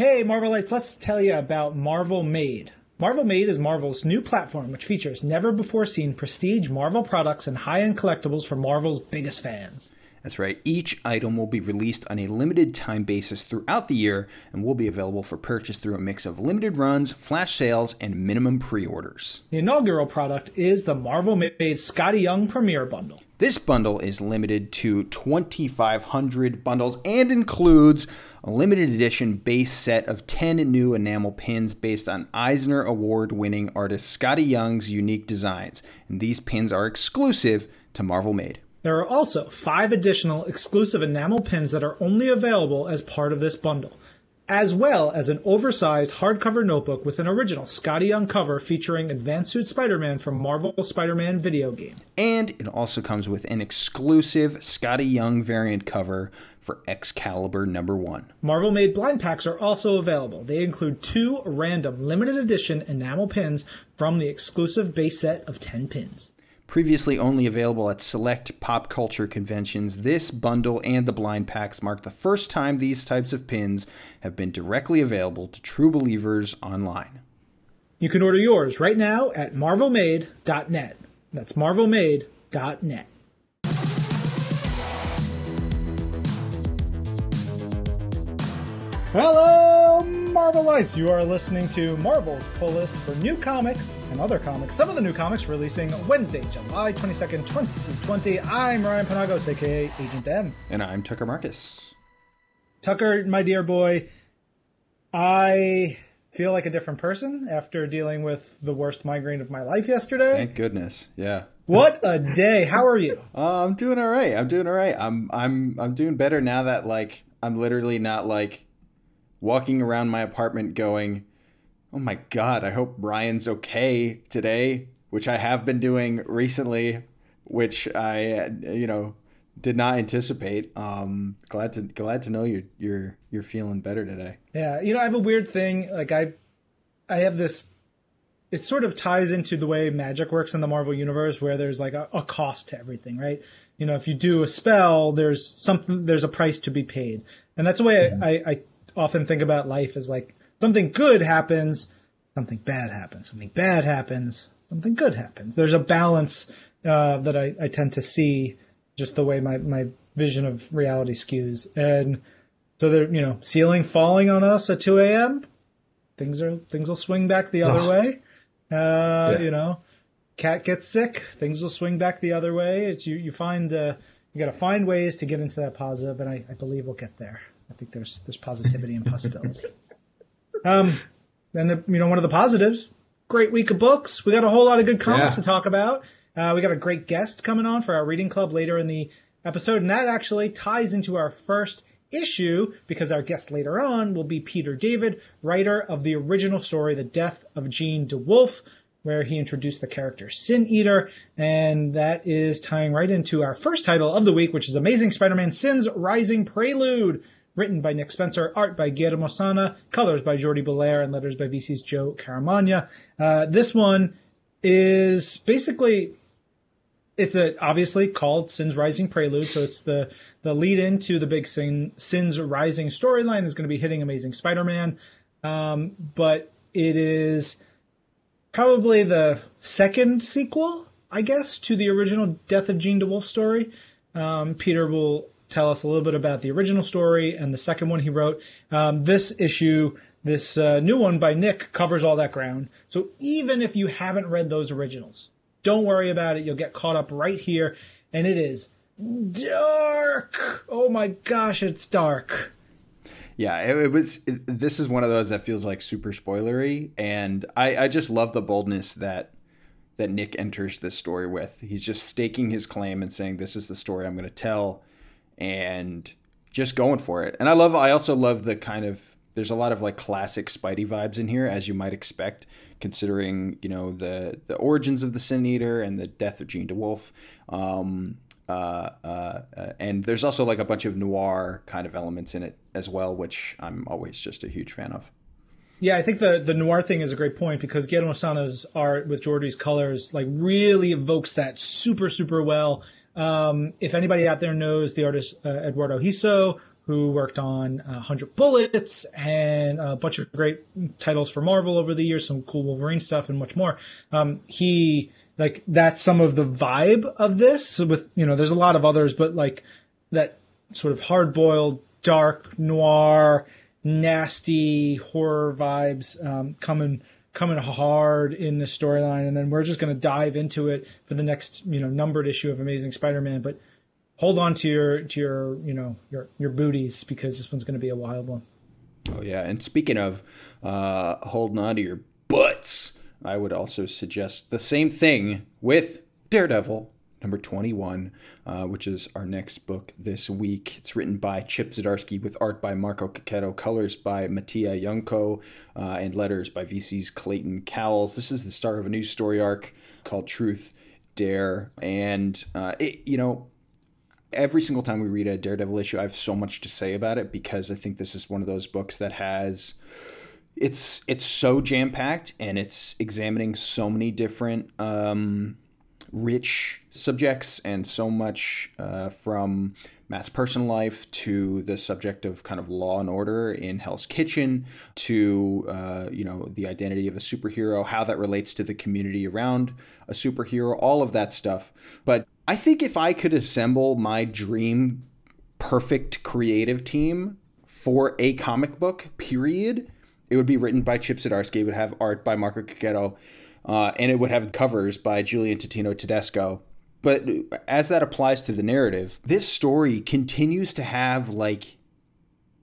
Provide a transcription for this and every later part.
Hey, Marvelites, let's tell you about Marvel Made. Marvel Made is Marvel's new platform, which features never before seen prestige Marvel products and high end collectibles for Marvel's biggest fans. That's right. Each item will be released on a limited time basis throughout the year and will be available for purchase through a mix of limited runs, flash sales, and minimum pre orders. The inaugural product is the Marvel made Skottie Young Premiere Bundle. This bundle is limited to 2,500 bundles and includes a limited edition base set of 10 new enamel pins based on Eisner Award winning artist Skottie Young's unique designs. And these pins are exclusive to Marvel Made. There are also five additional exclusive enamel pins that are only available as part of this bundle, as well as an oversized hardcover notebook with an original Skottie Young cover featuring Advanced Suit Spider-Man from Marvel Spider-Man video game. And it also comes with an exclusive Skottie Young variant cover for Excalibur number 1. Marvel made blind packs are also available. They include two random limited edition enamel pins from the exclusive base set of 10 pins. Previously only available at select pop culture conventions, this bundle and the blind packs mark the first time these types of pins have been directly available to true believers online. You can order yours right now at marvelmade.net. That's marvelmade.net. Hello, Marvelites! You are listening to Marvel's pull list for new comics and other comics. Some of the new comics releasing Wednesday, July 22nd, 2020. I'm Ryan Penagos, aka Agent M. And I'm Tucker Markus. Tucker, my dear boy, I feel like a different person after dealing with the worst migraine of my life yesterday. Thank goodness. Yeah. What a day! How are you? Uh, I'm doing all right. I'm doing all right. I'm I'm I'm doing better now that like I'm literally not like walking around my apartment going, "Oh my god, I hope Brian's okay today," which I have been doing recently, which I you know did not anticipate. Um, glad to glad to know you're you're you're feeling better today. Yeah, you know, I have a weird thing. Like I, I have this. It sort of ties into the way magic works in the Marvel universe, where there's like a, a cost to everything, right? You know, if you do a spell, there's something, there's a price to be paid, and that's the way mm-hmm. I, I often think about life as like something good happens, something bad happens, something bad happens, something good happens. There's a balance uh, that I, I tend to see just the way my, my vision of reality skews. And so there, you know, ceiling falling on us at 2 a.m. Things are things will swing back the other oh. way. Uh, yeah. You know, cat gets sick, things will swing back the other way. It's you you find uh, you got to find ways to get into that positive, and I, I believe we'll get there. I think there's there's positivity and possibility. Um, and the you know one of the positives, great week of books. We got a whole lot of good comics yeah. to talk about. Uh, we got a great guest coming on for our reading club later in the episode, and that actually ties into our first issue because our guest later on will be Peter David, writer of the original story, The Death of Jean DeWolff, where he introduced the character Sin Eater, and that is tying right into our first title of the week, which is Amazing Spider-Man Sin's Rising Prelude. Written by Nick Spencer, art by Guillermo Sanna, colors by Jordie Bellaire, and letters by VC's Joe Caramagna. Uh, this one is basically it's a obviously called Sin's Rising Prelude, so it's the the lead into the big Sin Sin's Rising storyline is going to be hitting Amazing Spider-Man, um, but it is probably the second sequel, I guess, to the original Death of Jean DeWolff story. Um, Peter will tell us a little bit about the original story and the second one he wrote. Um, this issue, this uh, new one by Nick, covers all that ground. So even if you haven't read those originals, don't worry about it. You'll get caught up right here. And it is dark. Oh my gosh, it's dark. Yeah, it, it was. It, this is one of those that feels like super spoilery, and I, I just love the boldness that that Nick enters this story with. He's just staking his claim and saying, "This is the story I'm going to tell." And just going for it. And I love I also love the kind of there's a lot of like classic Spidey vibes in here as you might expect considering, you know, the the origins of the Sin Eater and the death of Jean DeWolff. Um uh, uh, uh, and there's also like a bunch of noir kind of elements in it as well, which I'm always just a huge fan of. Yeah, I think the the noir thing is a great point because Guillermo Sanna's art with Jordie's colors like really evokes that super super well um, if anybody out there knows the artist uh, Eduardo Risso, who worked on uh, 100 Bullets and a bunch of great titles for Marvel over the years, some cool Wolverine stuff and much more. Um, he, like, that's some of the vibe of this with, you know, there's a lot of others, but like that sort of hard boiled, dark, noir, nasty horror vibes, um, coming, coming hard in the storyline. And then we're just going to dive into it for the next, you know, numbered issue of Amazing Spider-Man. But, hold on to your to your you know your your booties because this one's going to be a wild one. Oh yeah, and speaking of uh, holding on to your butts, I would also suggest the same thing with Daredevil number 21, uh, which is our next book this week. It's written by Chip Zdarsky with art by Marco Checchetto, colors by Mattia Iacono, uh, and letters by VC's Clayton Cowles. This is the start of a new story arc called Truth Dare. And, uh, it, you know, every single time we read a Daredevil issue, I have so much to say about it because I think this is one of those books that has it's it's so jam packed and it's examining so many different um, rich subjects and so much uh, from Matt's personal life to the subject of kind of law and order in Hell's Kitchen to uh, you know the identity of a superhero, how that relates to the community around a superhero, all of that stuff. But I think if I could assemble my dream perfect creative team for a comic book, period, it would be written by Chip Zdarsky. It would have art by Marco Checchetto, uh, and it would have covers by Julian Totino Tedesco. But as that applies to the narrative, this story continues to have like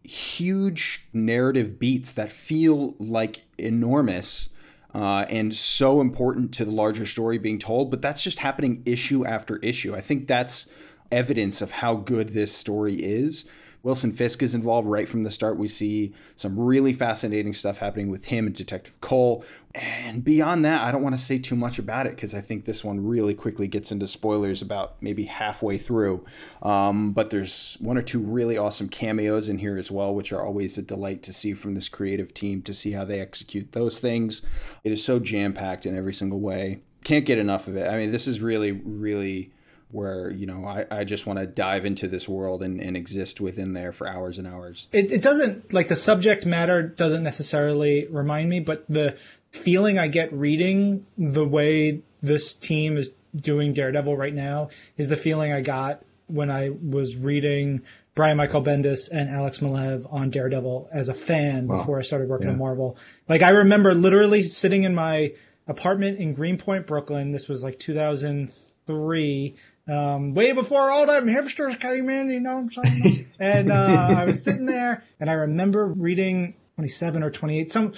huge narrative beats that feel like enormous uh, and so important to the larger story being told. But that's just happening issue after issue. I think that's evidence of how good this story is. Wilson Fisk is involved right from the start. We see some really fascinating stuff happening with him and Detective Cole. And beyond that, I don't want to say too much about it because I think this one really quickly gets into spoilers about maybe halfway through. Um, but there's one or two really awesome cameos in here as well, which are always a delight to see from this creative team to see how they execute those things. It is so jam packed in every single way. Can't get enough of it. I mean, this is really, really where you know I, I just want to dive into this world and, and exist within there for hours and hours it, it doesn't like the subject matter doesn't necessarily remind me but the feeling i get reading the way this team is doing daredevil right now is the feeling i got when i was reading brian michael bendis and alex maleev on daredevil as a fan wow. before i started working yeah. on marvel like i remember literally sitting in my apartment in greenpoint brooklyn this was like 2003 um, way before all them hipsters came in, you know what I'm saying? and uh, I was sitting there, and I remember reading 27 or 28, some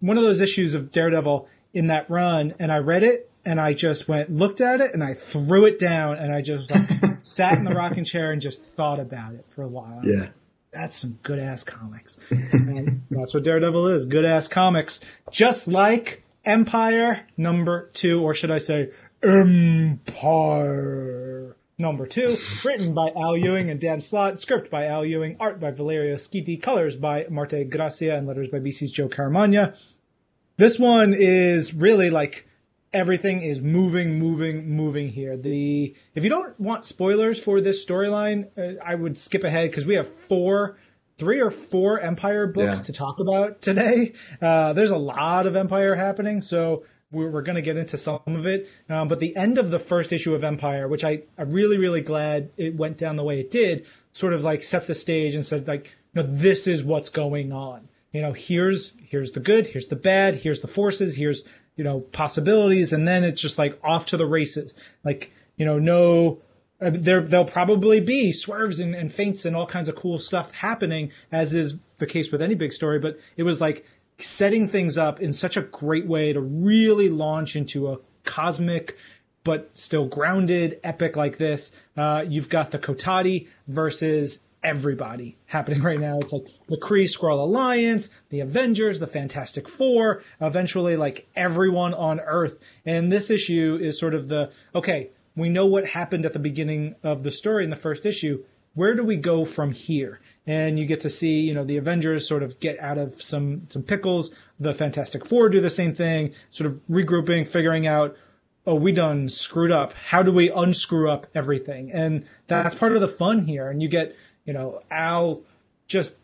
one of those issues of Daredevil in that run, and I read it, and I just went, looked at it, and I threw it down, and I just like, sat in the rocking chair and just thought about it for a while. Yeah. Like, that's some good ass comics. and that's what Daredevil is, good ass comics. Just like Empyre number two, or should I say Empyre. Number two, written by Al Ewing and Dan Slott, script by Al Ewing, art by Valerio Schiti, colors by Marte Gracia, and letters by VC's Joe Caramagna. This one is really like everything is moving, moving, moving here. The if you don't want spoilers for this storyline, uh, I would skip ahead because we have four, three or four Empyre books yeah. to talk about today. Uh, there's a lot of Empyre happening, so we're, we're going to get into some of it. Um, but the end of the first issue of Empyre, which I, I'm really, really glad it went down the way it did, sort of like set the stage and said like, you know, this is what's going on. You know, here's here's the good, here's the bad, here's the forces, here's you know possibilities, and then it's just like off to the races. Like you know, no uh, there there'll probably be swerves and, and feints and all kinds of cool stuff happening, as is the case with any big story. But it was like setting things up in such a great way to really launch into a cosmic but still grounded epic like this. Uh, you've got the Kotati versus everybody happening right now. It's like the Kree Skrull Alliance, the Avengers, the Fantastic Four, eventually like everyone on Earth. And this issue is sort of the okay, we know what happened at the beginning of the story in the first issue. Where do we go from here? And you get to see you know the Avengers sort of get out of some some pickles. The Fantastic Four do the same thing, sort of regrouping, figuring out. Oh, we done screwed up. How do we unscrew up everything? And that's part of the fun here. And you get, you know, Al just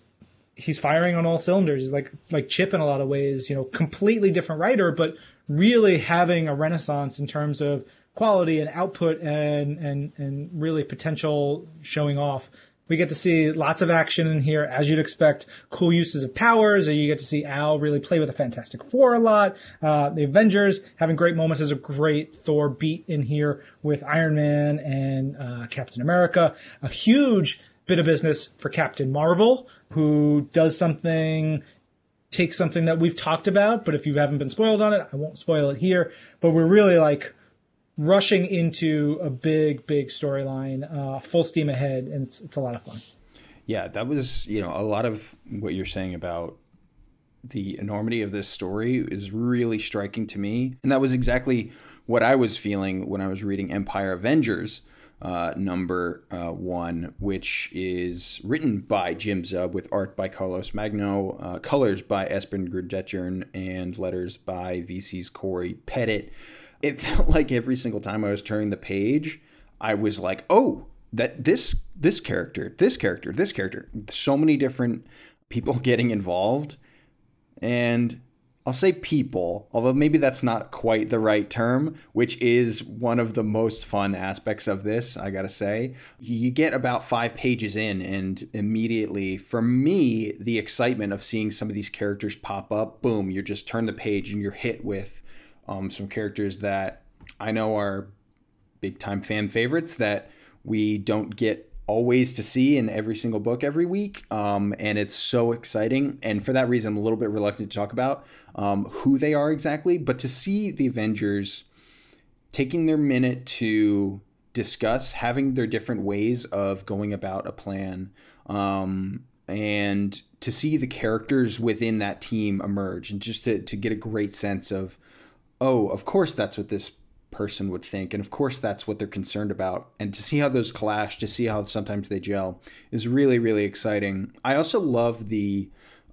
he's firing on all cylinders. He's like like Chip in a lot of ways, you know, completely different writer, but really having a renaissance in terms of quality and output and and and really potential showing off. We get to see lots of action in here, as you'd expect. Cool uses of powers. You get to see Al really play with the Fantastic Four a lot. Uh, the Avengers having great moments. There's a great Thor beat in here with Iron Man and uh, Captain America. A huge bit of business for Captain Marvel, who does something, takes something that we've talked about, but if you haven't been spoiled on it, I won't spoil it here. But we're really like rushing into a big, big storyline, uh, full steam ahead, and it's, it's a lot of fun. Yeah, that was, you know, a lot of what you're saying about the enormity of this story is really striking to me. And that was exactly what I was feeling when I was reading Empyre Avengers uh, number uh, one, which is written by Jim Zub with art by Carlos Magno, uh, colors by Espen Grundetjern, and letters by VC's Cory Petit. It felt like every single time I was turning the page, I was like, oh, that this this character, this character, this character. So many different people getting involved, and I'll say people, although maybe that's not quite the right term, which is one of the most fun aspects of this, I gotta say. You get about five pages in, and immediately, for me, the excitement of seeing some of these characters pop up, boom, you just turn the page and you're hit with um, some characters that I know are big time fan favorites that we don't get always to see in every single book every week. Um, and it's so exciting. And for that reason, I'm a little bit reluctant to talk about um, who they are exactly. But to see the Avengers taking their minute to discuss, having their different ways of going about a plan, um, and to see the characters within that team emerge, and just to, to get a great sense of, oh, of course, that's what this person would think. And of course, that's what they're concerned about. And to see how those clash, to see how sometimes they gel, is really, really exciting. I also love the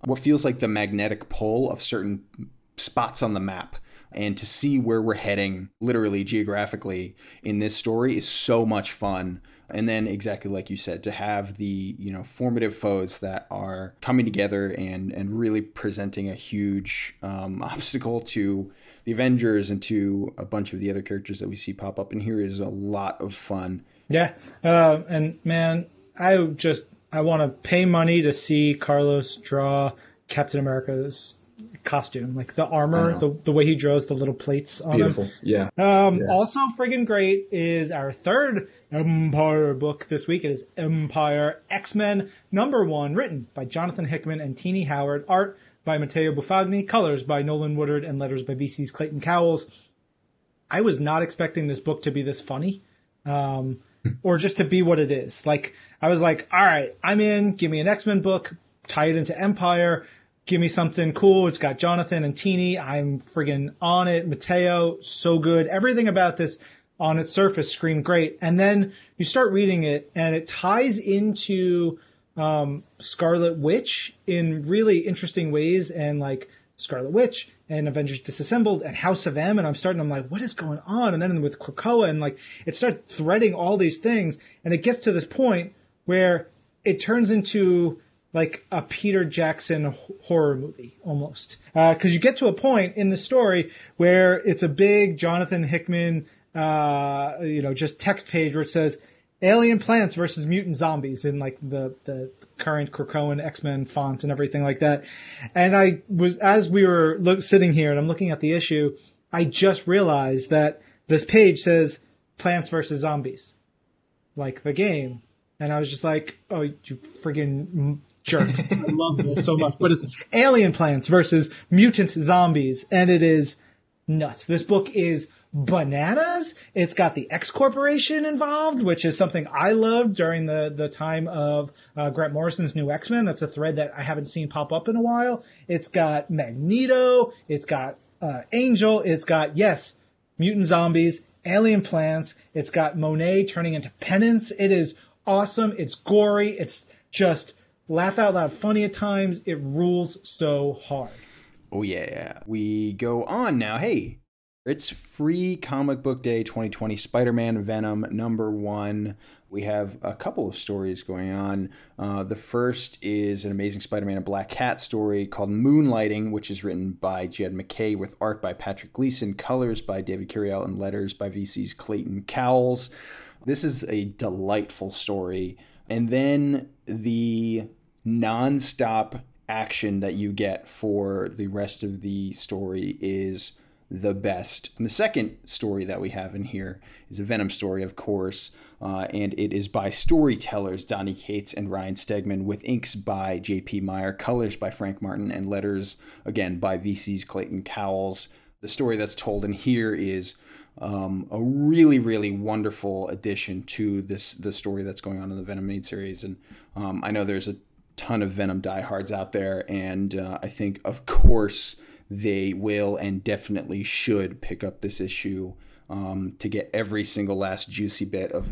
what feels like the magnetic pull of certain spots on the map. And to see where we're heading, literally geographically, in this story is so much fun. And then, exactly like you said, to have the you know formative foes that are coming together and and really presenting a huge um, obstacle to the Avengers and to a bunch of the other characters that we see pop up in here is a lot of fun. Yeah, uh, and man, I just I want to pay money to see Carlos draw Captain America's costume, like the armor, the, the way he draws the little plates on Beautiful. him. Yeah. Um, Yeah. Also, friggin' great is our third Empyre book this week. It is Empyre X Men number one, written by Jonathan Hickman and Tini Howard, art by Matteo Buffagni, colors by Nolan Woodard, and letters by VC's Clayton Cowles. I was not expecting this book to be this funny, um, or just to be what it is. Like, I was like, all right, I'm in, give me an X Men book, tie it into Empyre, give me something cool. It's got Jonathan and Tini. I'm friggin' on it. Matteo, so good. Everything about this on its surface screamed great. And then you start reading it and it ties into um, Scarlet Witch in really interesting ways and like Scarlet Witch and Avengers Disassembled and House of M. And I'm starting, I'm like, what is going on? And then with Krakoa and like it starts threading all these things. And it gets to this point where it turns into like a Peter Jackson horror movie almost. Because you get to a point in the story where it's a big Jonathan Hickman, uh, you know, just text page where it says alien plants versus mutant zombies in like the, the current Krakoan X-Men font and everything like that. And I was, as we were look, sitting here and I'm looking at the issue, I just realized that this page says plants versus zombies. Like the game. And I was just like, oh, you friggin' jerks. I love this so much. But it's alien plants versus mutant zombies. And it is nuts. This book is bananas. It's got the X Corporation involved, which is something I loved during the, the time of uh, Grant Morrison's new X Men. That's a thread that I haven't seen pop up in a while. It's got Magneto. It's got uh, Angel. It's got, yes, mutant zombies, alien plants. It's got Monet turning into penance. It is awesome. It's gory. It's just laugh out loud funny at times. It rules so hard. Oh yeah. We go on now. Hey, it's free comic book day 2020 Spider-Man Venom number 1 we have a couple of stories going on. Uh, the first is an Amazing Spider Man and Black Cat story called Moonlighting, which is written by Jed MacKay with art by Patrick Gleason, colors by David Curiel, and letters by VC's Clayton Cowles. This is a delightful story. And then the nonstop action that you get for the rest of the story is the best. And the second story that we have in here is a Venom story, of course, uh, and it is by storytellers Donny Cates and Ryan Stegman, with inks by J.P. Mayer, colors by Frank Martin, and letters again by VC's Clayton Cowles. The story that's told in here is um, a really, really wonderful addition to this the story that's going on in the Venom main series. And um, I know there's a ton of Venom diehards out there, and uh, I think, of course, they will and definitely should pick up this issue um, to get every single last juicy bit of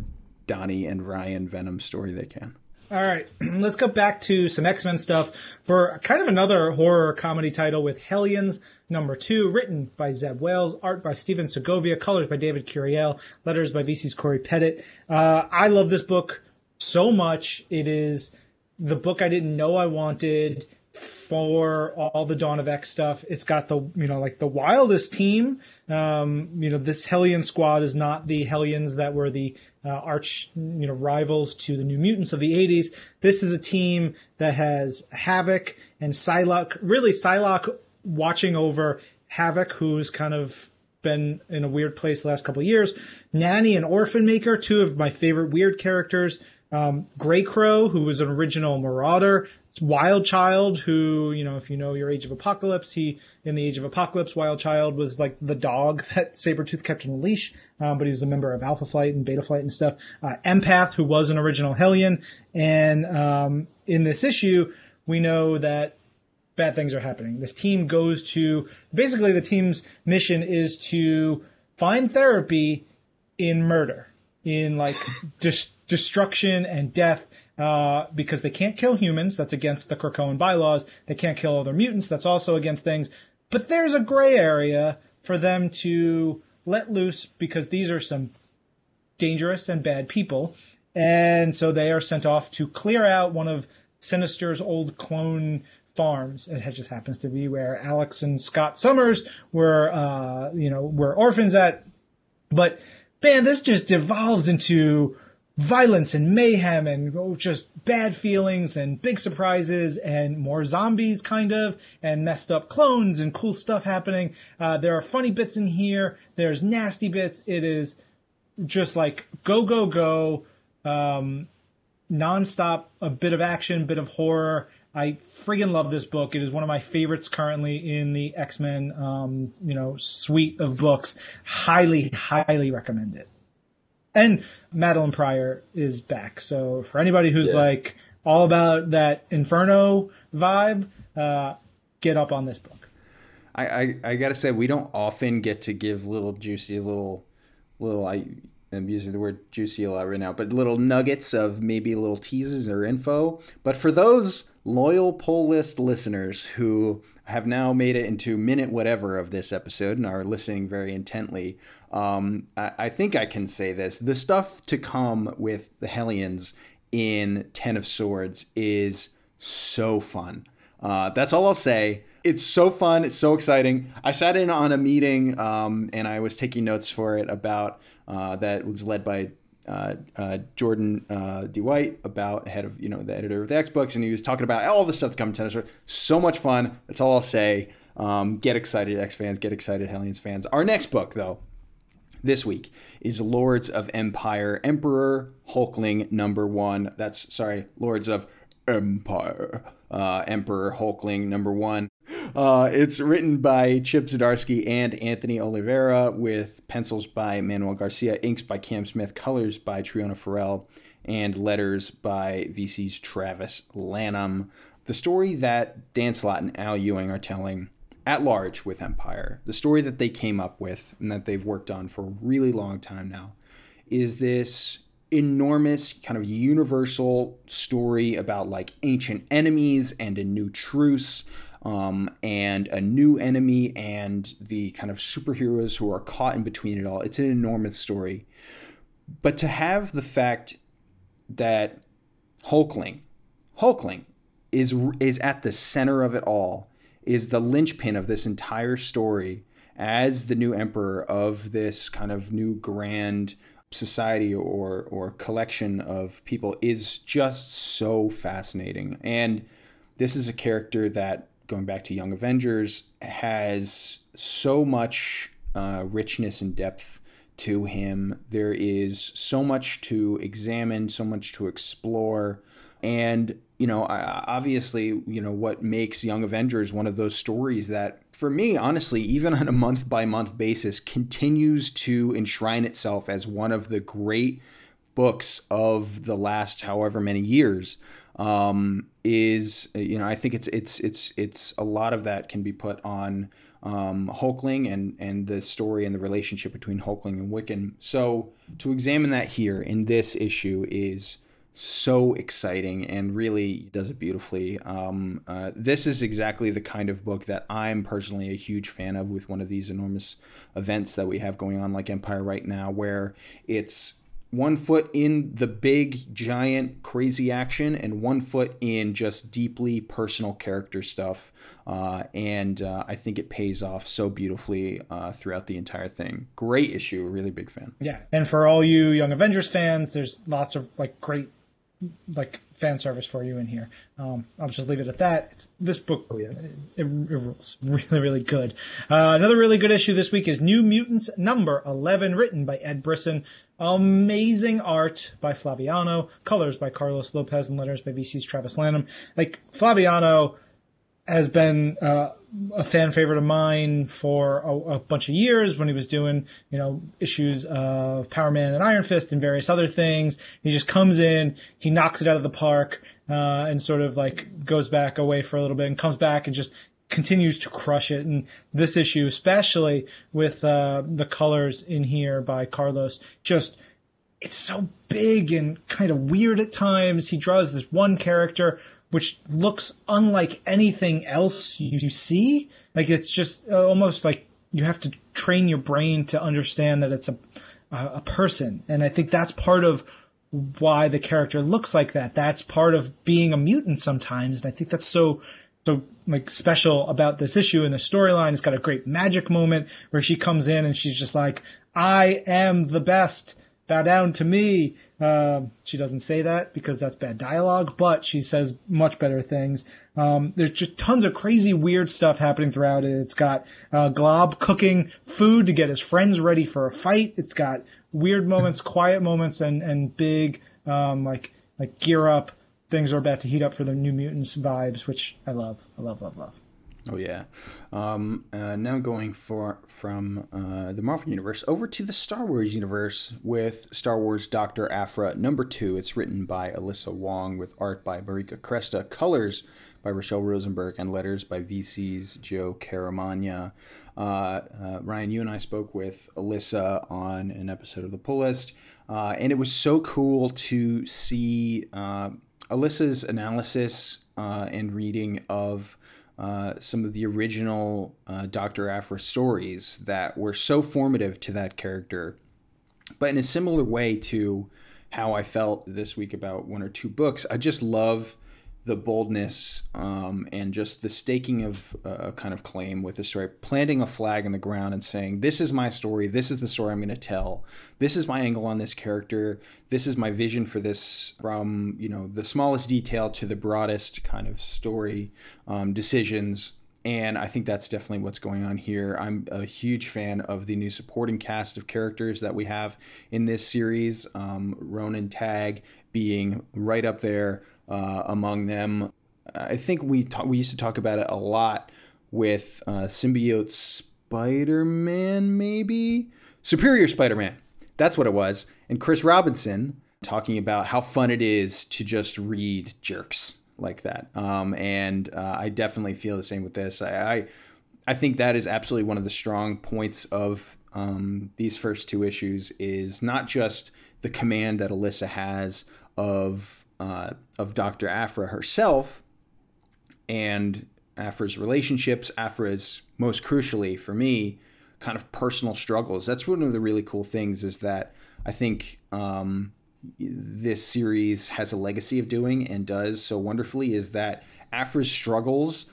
Donny and Ryan Venom story they can. All right, let's go back to some X Men stuff for kind of another horror comedy title with Hellions number two, written by Zeb Wells, art by Stephen Segovia, colors by David Curiel, letters by VC's Cory Petit. Uh, I love this book so much. It is the book I didn't know I wanted for all the Dawn of X stuff. It's got the you know like the wildest team. Um, you know this Hellion squad is not the Hellions that were the uh, arch you know rivals to the New Mutants of the 80s. This is a team that has Havoc and Psylocke. Really, Psylocke watching over Havoc, who's kind of been in a weird place the last couple years. Nanny and Orphan Maker, two of my favorite weird characters. Um, Greycrow, who was an original Marauder, Wild Child, who, you know, if you know your Age of Apocalypse, he, in the Age of Apocalypse, Wild Child was like the dog that Sabretooth kept on a leash, um, but he was a member of Alpha Flight and Beta Flight and stuff. Uh, Empath, who was an original Hellion, and, um, in this issue, we know that bad things are happening. This team goes to, basically the team's mission is to find therapy in murder, in like dis- destruction and death uh, because they can't kill humans. That's against the Krakoan bylaws. They can't kill other mutants. That's also against things. But there's a gray area for them to let loose because these are some dangerous and bad people. And so they are sent off to clear out one of Sinister's old clone farms. It just happens to be where Alex and Scott Summers were, uh, you know, were orphans at. But man, this just devolves into violence and mayhem and oh, just bad feelings and big surprises and more zombies kind of and messed up clones and cool stuff happening. Uh, there are funny bits in here. There's nasty bits. It is just like go, go, go. Um, nonstop, a bit of action, bit of horror. I friggin' love this book. It is one of my favorites currently in the X Men, um, you know, suite of books. Highly, highly recommend it and Madelyne Pryor is back. So for anybody who's yeah. like all about that Inferno vibe, uh, get up on this book. I, I, I gotta say we don't often get to give little juicy little little I am using the word juicy a lot right now, but little nuggets of maybe little teases or info. But for those loyal poll list listeners who have now made it into minute whatever of this episode and are listening very intently, um, I, I, think I can say this. The stuff to come with the Hellions in Ten of Swords is so fun. Uh, that's all I'll say. It's so fun. It's so exciting. I sat in on a meeting um, and I was taking notes for it about uh, that was led by uh, uh, Jordan uh, D. About head of you know the editor of the X books, and he was talking about all the stuff to come in Tennis. So much fun. That's all I'll say. Um, get excited, X fans. Get excited, Hellions fans. Our next book, though, this week is Lords of Empyre, Emperor Hulkling number one. That's sorry, Lords of Empyre, uh, Emperor Hulkling number one. Uh, it's written by Chip Zdarsky and Anthony Oliveira, with pencils by Manuel Garcia, inks by Cam Smith, colors by Triona Farrell, and letters by VC's Travis Lanham. The story that Dan Slott and Al Ewing are telling at large with Empyre, the story that they came up with and that they've worked on for a really long time now, is this enormous kind of universal story about like ancient enemies and a new truce um, and a new enemy and the kind of superheroes who are caught in between it all. It's an enormous story. But to have the fact that Hulkling, Hulkling is is at the center of it all, is the linchpin of this entire story as the new emperor of this kind of new grand society or or collection of people is just so fascinating. And this is a character that going back to Young Avengers has so much uh, richness and depth to him. There is so much to examine, so much to explore. And, you know, obviously, you know, what makes Young Avengers one of those stories that, for me, honestly, even on a month by month basis, continues to enshrine itself as one of the great books of the last however many years um, is you know I think it's it's it's it's a lot of that can be put on um, Hulkling and and the story and the relationship between Hulkling and Wiccan. So to examine that here in this issue is so exciting and really does it beautifully. Um, uh, this is exactly the kind of book that I'm personally a huge fan of with one of these enormous events that we have going on, like Empyre right now, where it's one foot in the big, giant, crazy action, and one foot in just deeply personal character stuff. Uh, and uh, I think it pays off so beautifully uh, throughout the entire thing. Great issue, really big fan. Yeah, and for all you Young Avengers fans, there's lots of like great like fan service for you in here. Um, I'll just leave it at that. This book, oh, yeah. it, it, rules. Really, really good. Uh, another really good issue this week is New Mutants number 11, written by Ed Brisson. Amazing art by Flaviano, colors by Carlos Lopez, and letters by VC's Travis Lanham. Like, Flaviano has been uh, a fan favorite of mine for a, a, bunch of years when he was doing, you know, issues of Power Man and Iron Fist and various other things. He just comes in, he knocks it out of the park, uh, and sort of like goes back away for a little bit and comes back and just continues to crush it. And this issue, especially with uh, the colors in here by Carlos, just it's so big and kind of weird at times. He draws this one character which looks unlike anything else you see. Like it's just uh, almost like you have to train your brain to understand that it's a a person, and I think that's part of why the character looks like that. That's part of being a mutant sometimes, and I think that's so so like special about this issue and the storyline. It's got a great magic moment where she comes in and she's just like, "I am the best." bow down to me. Uh, she doesn't say that because that's bad dialogue, but she says much better things. Um, there's just tons of crazy, weird stuff happening throughout it. It's got uh, Glob cooking food to get his friends ready for a fight. It's got weird moments, quiet moments, and and big um, like like gear up. Things are about to heat up for the New Mutants vibes, which I love. I love, love, love. Oh yeah. Um, uh, now going for from uh, the Marvel universe over to the Star Wars universe with Star Wars Doctor Aphra number two. It's written by Alyssa Wong with art by Marika Cresta, colors by Rochelle Rosenberg, and letters by VC's Joe Caramagna. Uh, uh, Ryan, you and I spoke with Alyssa on an episode of the Pull List, uh, and it was so cool to see uh, Alyssa's analysis and reading of uh, some of the original uh, Dr. Aphra stories that were so formative to that character. But in a similar way to how I felt this week about one or two books, I just love the boldness um, and just the staking of a kind of claim with the story, planting a flag in the ground and saying, "This is my story. This is the story I'm going to tell. This is my angle on this character. This is my vision for this, from you know the smallest detail to the broadest kind of story um, decisions." And I think that's definitely what's going on here. I'm a huge fan of the new supporting cast of characters that we have in this series. Um, Ronen Tagge being right up there uh, among them. I think we talk, we used to talk about it a lot with uh, symbiote Spider-Man, maybe Superior Spider-Man. That's what it was. And Chris Robinson talking about how fun it is to just read jerks like that. Um, and uh, I definitely feel the same with this. I, I, I think that is absolutely one of the strong points of um, these first two issues is not just the command that Alyssa has of uh, of Dr. Aphra herself and Aphra's relationships, Aphra's most crucially for me, kind of personal struggles. That's one of the really cool things is that I think um, this series has a legacy of doing and does so wonderfully is that Aphra's struggles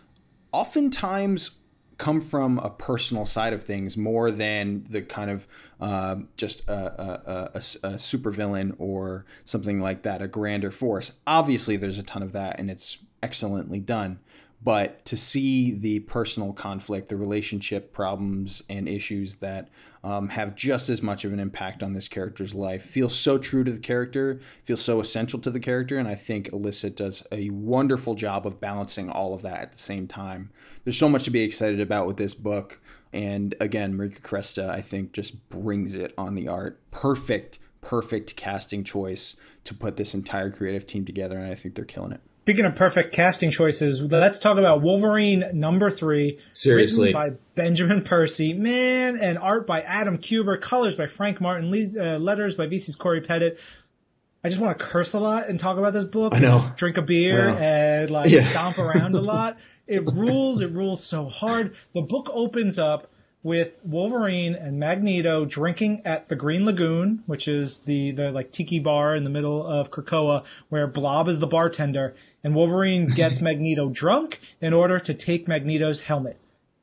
oftentimes come from a personal side of things more than the kind of uh, just a, a, a, a supervillain or something like that, a grander force. Obviously, there's a ton of that, and it's excellently done but to see the personal conflict, the relationship problems and issues that um, have just as much of an impact on this character's life feels so true to the character, feels so essential to the character, and I think Alyssa does a wonderful job of balancing all of that at the same time. There's so much to be excited about with this book, and again, Marika Cresta I think just brings it on the art. Perfect, perfect casting choice to put this entire creative team together, and I think they're killing it. Speaking of perfect casting choices, let's talk about Wolverine number three. Seriously. by Benjamin Percy. Man, and art by Adam Kubert, colors by Frank Martin, uh, letters by VC's Cory Petit. I just want to curse a lot and talk about this book. I know. Drink a beer and like yeah. stomp around a lot. It rules. It rules so hard. The book opens up with Wolverine and Magneto drinking at the Green Lagoon, which is the, the like tiki bar in the middle of Krakoa, where Blob is the bartender, and Wolverine gets Magneto drunk in order to take Magneto's helmet.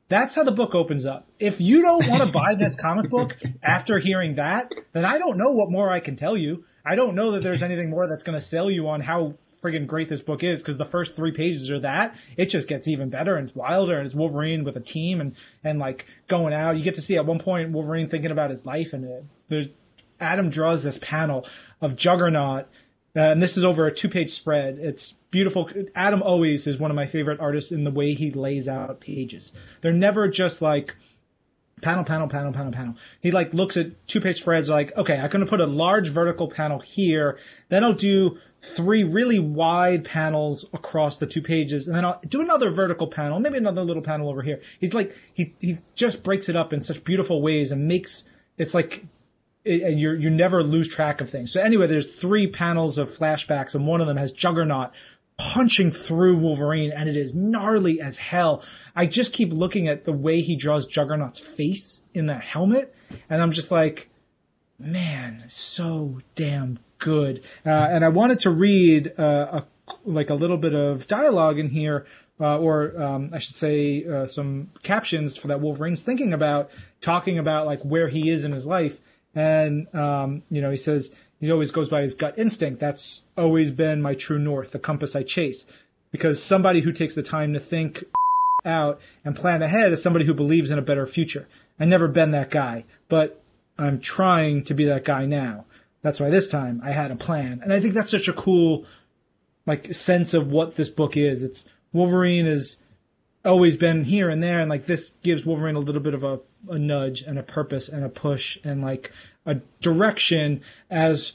That's how the book opens up. If you don't want to buy this comic book after hearing that, then I don't know what more I can tell you. I don't know that there's anything more that's going to sell you on how friggin' great this book is because the first three pages are that. It just gets even better and it's wilder and it's Wolverine with a team and, and like going out. You get to see at one point Wolverine thinking about his life and it, there's Adam draws this panel of Juggernaut. Uh, and this is over a two page spread. It's beautiful. Adam always is one of my favorite artists in the way he lays out pages. They're never just like, panel, panel, panel, panel, panel. He like looks at two page spreads like, okay, I'm going to put a large vertical panel here. Then I'll do three really wide panels across the two pages, and then I'll do another vertical panel, maybe another little panel over here. He's like he he just breaks it up in such beautiful ways and makes it's like and you you never lose track of things. So anyway, there's three panels of flashbacks, and one of them has Juggernaut punching through Wolverine, and it is gnarly as hell. I just keep looking at the way he draws Juggernaut's face in that helmet, and I'm just like, man, so damn good. Uh, and I wanted to read uh, a, like a little bit of dialogue in here, uh, or um, I should say uh, some captions for that Wolverine's thinking about, talking about like where he is in his life. And um, you know, he says he always goes by his gut instinct. That's always been my true north, the compass I chase. Because somebody who takes the time to think out and plan ahead is somebody who believes in a better future. I've never been that guy, but I'm trying to be that guy now. That's why this time I had a plan. And I think that's such a cool like sense of what this book is. It's Wolverine has always been here and there and like this gives Wolverine a little bit of a, a nudge and a purpose and a push and like a direction as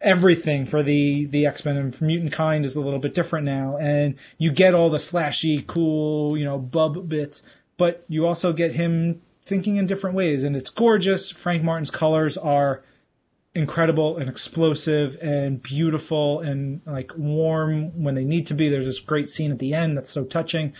everything for the the X-Men and Mutant Kind is a little bit different now and you get all the slashy cool, you know, bub bits, but you also get him thinking in different ways and it's gorgeous. Frank Martin's colors are incredible and explosive and beautiful and like warm when they need to be. There's this great scene at the end that's so touching.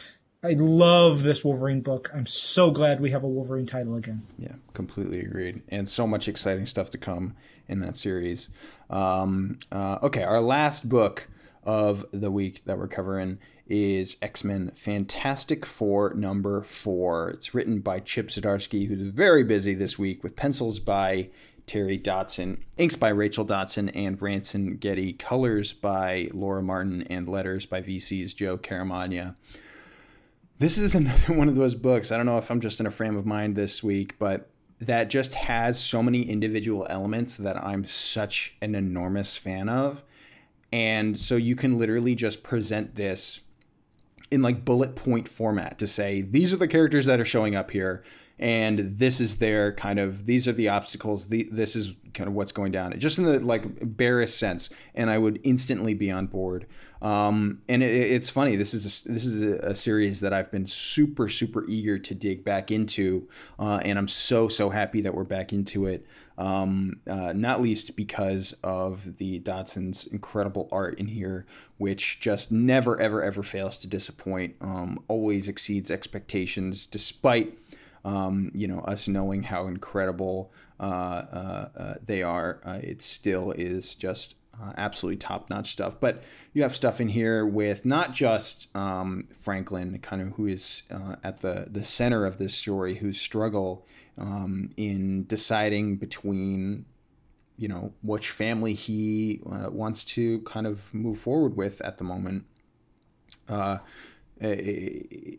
I love this Wolverine book. I'm so glad we have a Wolverine title again. Yeah, completely agreed. And so much exciting stuff to come in that series. Um, uh, okay, our last book of the week that we're covering is X Men Fantastic Four number four. It's written by Chip Zdarsky, who's very busy this week with pencils by Terry Dodson, inks by Rachel Dodson and Ranson Getty, colors by Laura Martin, and letters by VC's Joe Caramagna. This is another one of those books. I don't know if I'm just in a frame of mind this week, but that just has so many individual elements that I'm such an enormous fan of. And so you can literally just present this in like bullet point format to say, these are the characters that are showing up here and this is their kind of these are the obstacles the, this is kind of what's going down just in the like barest sense. And i would instantly be on board. Um, and it, it's funny this is a, this is a, series that i've been super super eager to dig back into uh, and i'm so so happy that we're back into it. Um, uh, not least because of the Dodson's incredible art in here, which just never, ever, ever fails to disappoint. Um, always exceeds expectations, despite um, you know, us knowing how incredible uh, uh, uh they are, uh, it still is just uh, absolutely top notch stuff. But you have stuff in here with not just um, Franklin, kind of who is uh, at the, the center of this story, whose struggle um, in deciding between, you know, which family he uh, wants to kind of move forward with at the moment. Uh,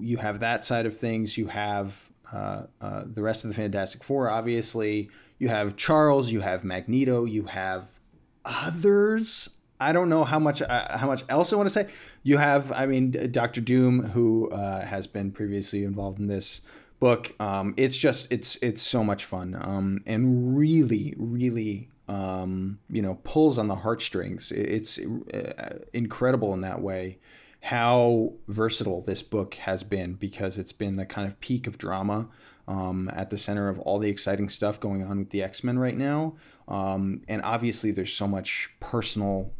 you have that side of things. You have uh, uh, the rest of the Fantastic Four, obviously. You have Charles. You have Magneto. You have others. I don't know how much uh, how much else I want to say. You have, I mean, Doctor Doom, who uh, has been previously involved in this book. Um, it's just it's it's so much fun um, and really really um, you know pulls on the heartstrings. It's uh, incredible in that way how versatile this book has been because it's been the kind of peak of drama um, at the center of all the exciting stuff going on with the X Men right now. Um, and obviously, there's so much personal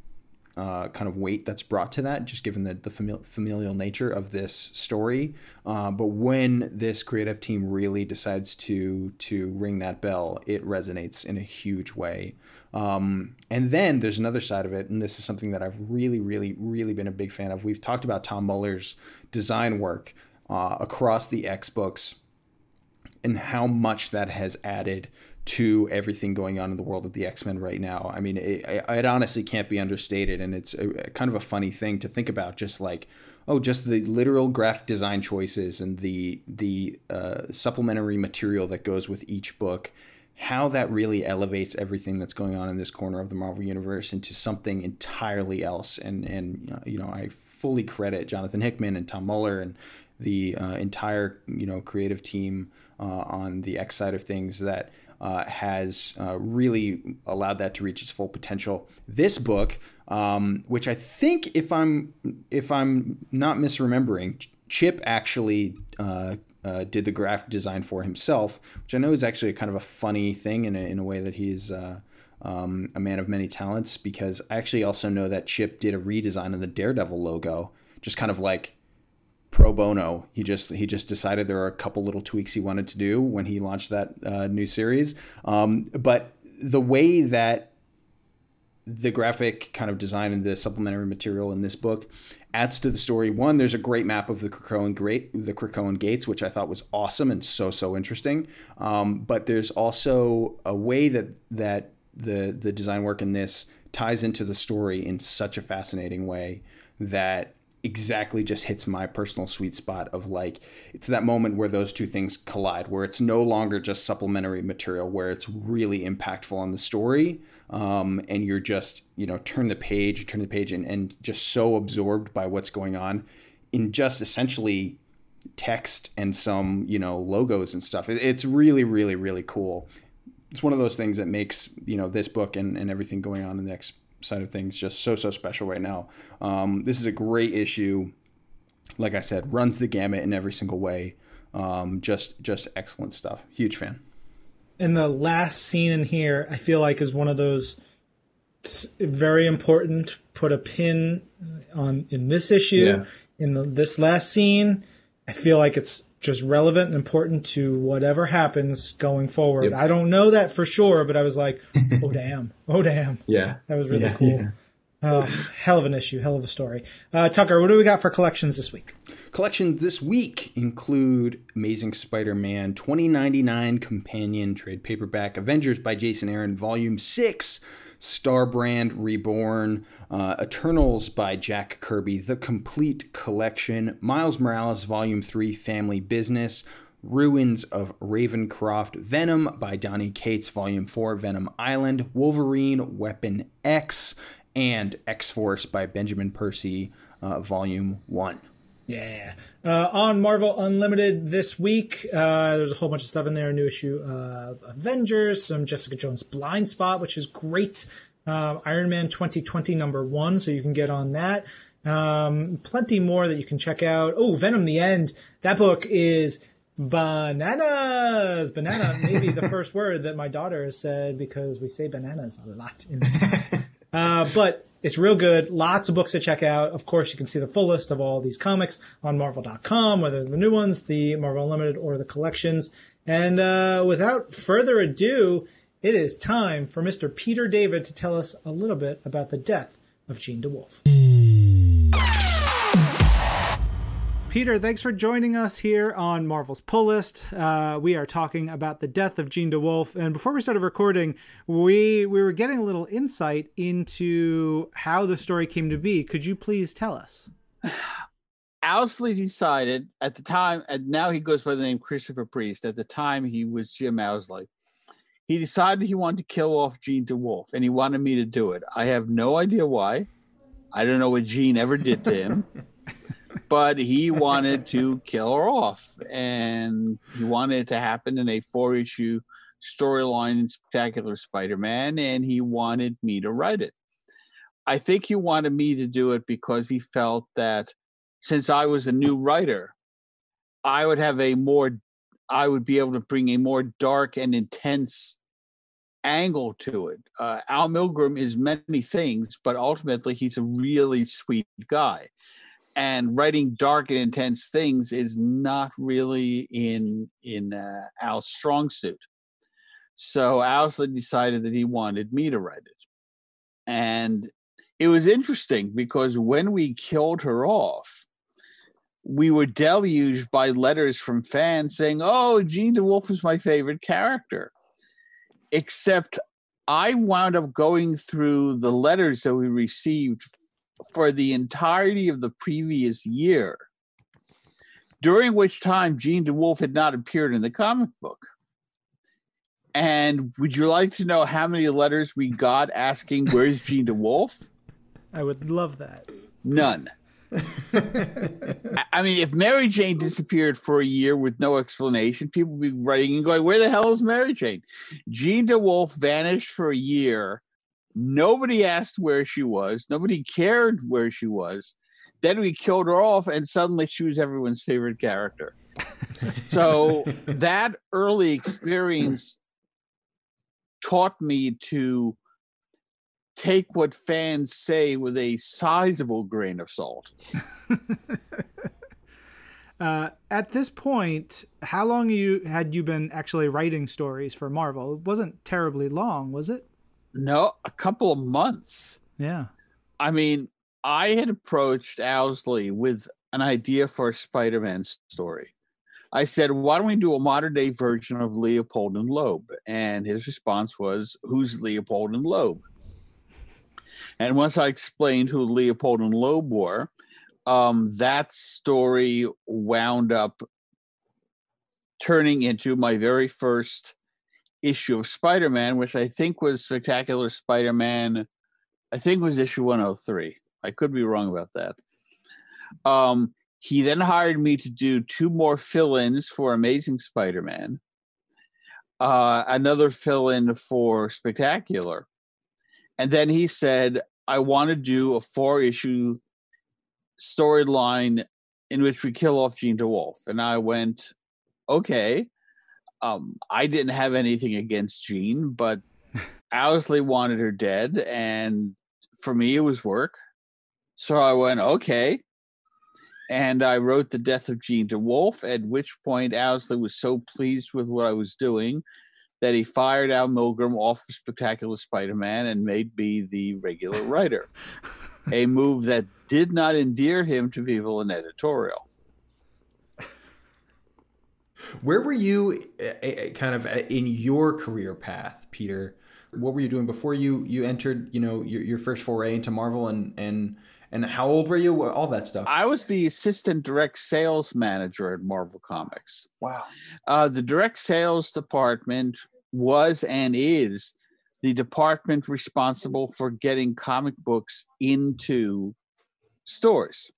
uh, kind of weight that's brought to that, just given the, the famili- familial nature of this story. Uh, but when this creative team really decides to to ring that bell, it resonates in a huge way. Um, and then there's another side of it, and this is something that I've really, really, really been a big fan of. We've talked about Tom Muller's design work uh, across the X books and how much that has added to everything going on in the world of the X-Men right now. I mean, it, it honestly can't be understated, and it's a, kind of a funny thing to think about. Just like, oh, just the literal graphic design choices and the the uh, supplementary material that goes with each book, how that really elevates everything that's going on in this corner of the Marvel universe into something entirely else. And and you know, I fully credit Jonathan Hickman and Tom Muller and the uh, entire you know creative team uh, on the X side of things that uh, has uh, really allowed that to reach its full potential. This book, um, which I think, if I'm if I'm not misremembering, Chip actually uh, uh, did the graphic design for himself, which I know is actually kind of a funny thing in a, in a way that he's. Uh, um, a man of many talents because I actually also know that Chip did a redesign of the Daredevil logo, just kind of like pro bono. He just he just decided there are a couple little tweaks he wanted to do when he launched that uh, new series. Um, but the way that the graphic kind of design and the supplementary material in this book adds to the story. One, there's a great map of the Krakoan great the Krakoan gates, which I thought was awesome and so so interesting. Um, but there's also a way that that the the design work in this ties into the story in such a fascinating way that exactly just hits my personal sweet spot of like it's that moment where those two things collide where it's no longer just supplementary material where it's really impactful on the story um, and you're just you know turn the page turn the page and, and just so absorbed by what's going on in just essentially text and some you know logos and stuff. It, it's really really really cool. It's one of those things that makes you know this book and, and everything going on in the X side of things just so so special right now. Um, this is a great issue. Like I said, runs the gamut in every single way. Um, just just excellent stuff. Huge fan. And the last scene in here, I feel like is one of those very important. Put a pin on in this issue. Yeah. In the, this last scene, I feel like it's just relevant and important to whatever happens going forward. Yep. I don't know that for sure, but I was like, oh damn, oh damn. Yeah, that was really yeah, cool. Yeah. Uh, hell of an issue, hell of a story. Uh, Tucker, what do we got for collections this week? Collections this week include Amazing Spider-Man 2099 companion trade paperback, Avengers by Jason Aaron, Volume Six. Starbrand Reborn, uh, Eternals by Jack Kirby, The Complete Collection, Miles Morales Volume 3 Family Business, Ruins of Ravencroft, Venom by Donny Cates Volume 4 Venom Island, Wolverine Weapon X, and X Force by Benjamin Percy uh, Volume 1. Yeah. Uh, on Marvel Unlimited this week, uh, there's a whole bunch of stuff in there. A new issue of Avengers, some Jessica Jones Blind Spot, which is great. Uh, Iron Man 2020 number one, so you can get on that. Um, plenty more that you can check out. Oh, Venom the End. That book is bananas. Banana, maybe the first word that my daughter has said because we say bananas a lot in this house. Uh, but It's real good. Lots of books to check out. Of course, you can see the full list of all these comics on Marvel.com, whether the new ones, the Marvel Unlimited, or the collections. And uh, without further ado, it is time for Mr. Peter David to tell us a little bit about the death of Jean DeWolff. Peter, thanks for joining us here on Marvel's Pull List. Uh, we are talking about the death of Jean DeWolff, and before we started recording, we we were getting a little insight into how the story came to be. Could you please tell us? Owsley decided at the time, and now he goes by the name Christopher Priest. At the time, he was Jim Owsley. He decided he wanted to kill off Jean DeWolff, and he wanted me to do it. I have no idea why. I don't know what Jean ever did to him. but he wanted to kill her off, and he wanted it to happen in a four issue storyline in Spectacular Spider Man, and he wanted me to write it. I think he wanted me to do it because he felt that since I was a new writer, I would have a more, I would be able to bring a more dark and intense angle to it. Uh, Al Milgrom is many things, but ultimately he's a really sweet guy and writing dark and intense things is not really in in uh, Al's strong suit. So Owsley decided that he wanted me to write it, and it was interesting because when we killed her off, we were deluged by letters from fans saying, "Oh, Jean DeWolff is my favorite character," except I wound up going through the letters that we received for the entirety of the previous year, during which time Jean DeWolff had not appeared in the comic book. And would you like to know how many letters we got asking where's Jean DeWolff? I would love that. None. I mean, if Mary Jane disappeared for a year with no explanation, people would be writing and going, Where the hell is Mary Jane? Jean DeWolff vanished for a year Nobody asked where she was. Nobody cared where she was. Then we killed her off, and suddenly she was everyone's favorite character. so that early experience taught me to take what fans say with a sizable grain of salt. uh, at this point, how long you had you been actually writing stories for Marvel? It wasn't terribly long, was it? No, a couple of months. Yeah. I mean, I had approached Owsley with an idea for a Spider Man story. I said, why don't we do a modern day version of Leopold and Loeb? And his response was, who's Leopold and Loeb? And once I explained who Leopold and Loeb were, um, that story wound up turning into my very first issue of Spider-Man, which I think was Spectacular Spider-Man. I think was issue 103. I could be wrong about that. Um, he then hired me to do two more fill-ins for Amazing Spider-Man, uh, another fill-in for Spectacular, and then he said, "I want to do a four-issue storyline in which we kill off Jean DeWolff." And I went, "Okay." Um, I didn't have anything against Jean, but Owsley wanted her dead, and for me, it was work. So I went, okay. And I wrote The Death of Jean DeWolff, at which point Owsley was so pleased with what I was doing that he fired Al Milgrom off of Spectacular Spider Man and made me the regular writer. a move that did not endear him to people in editorial. Where were you eh, eh, eh, kind of in your career path, Peter? What were you doing before you you entered, you know, your, your first foray into Marvel and and and how old were you? All that stuff. I was the assistant direct sales manager at Marvel Comics. Wow. Uh, the direct sales department was and is the department responsible for getting comic books into stores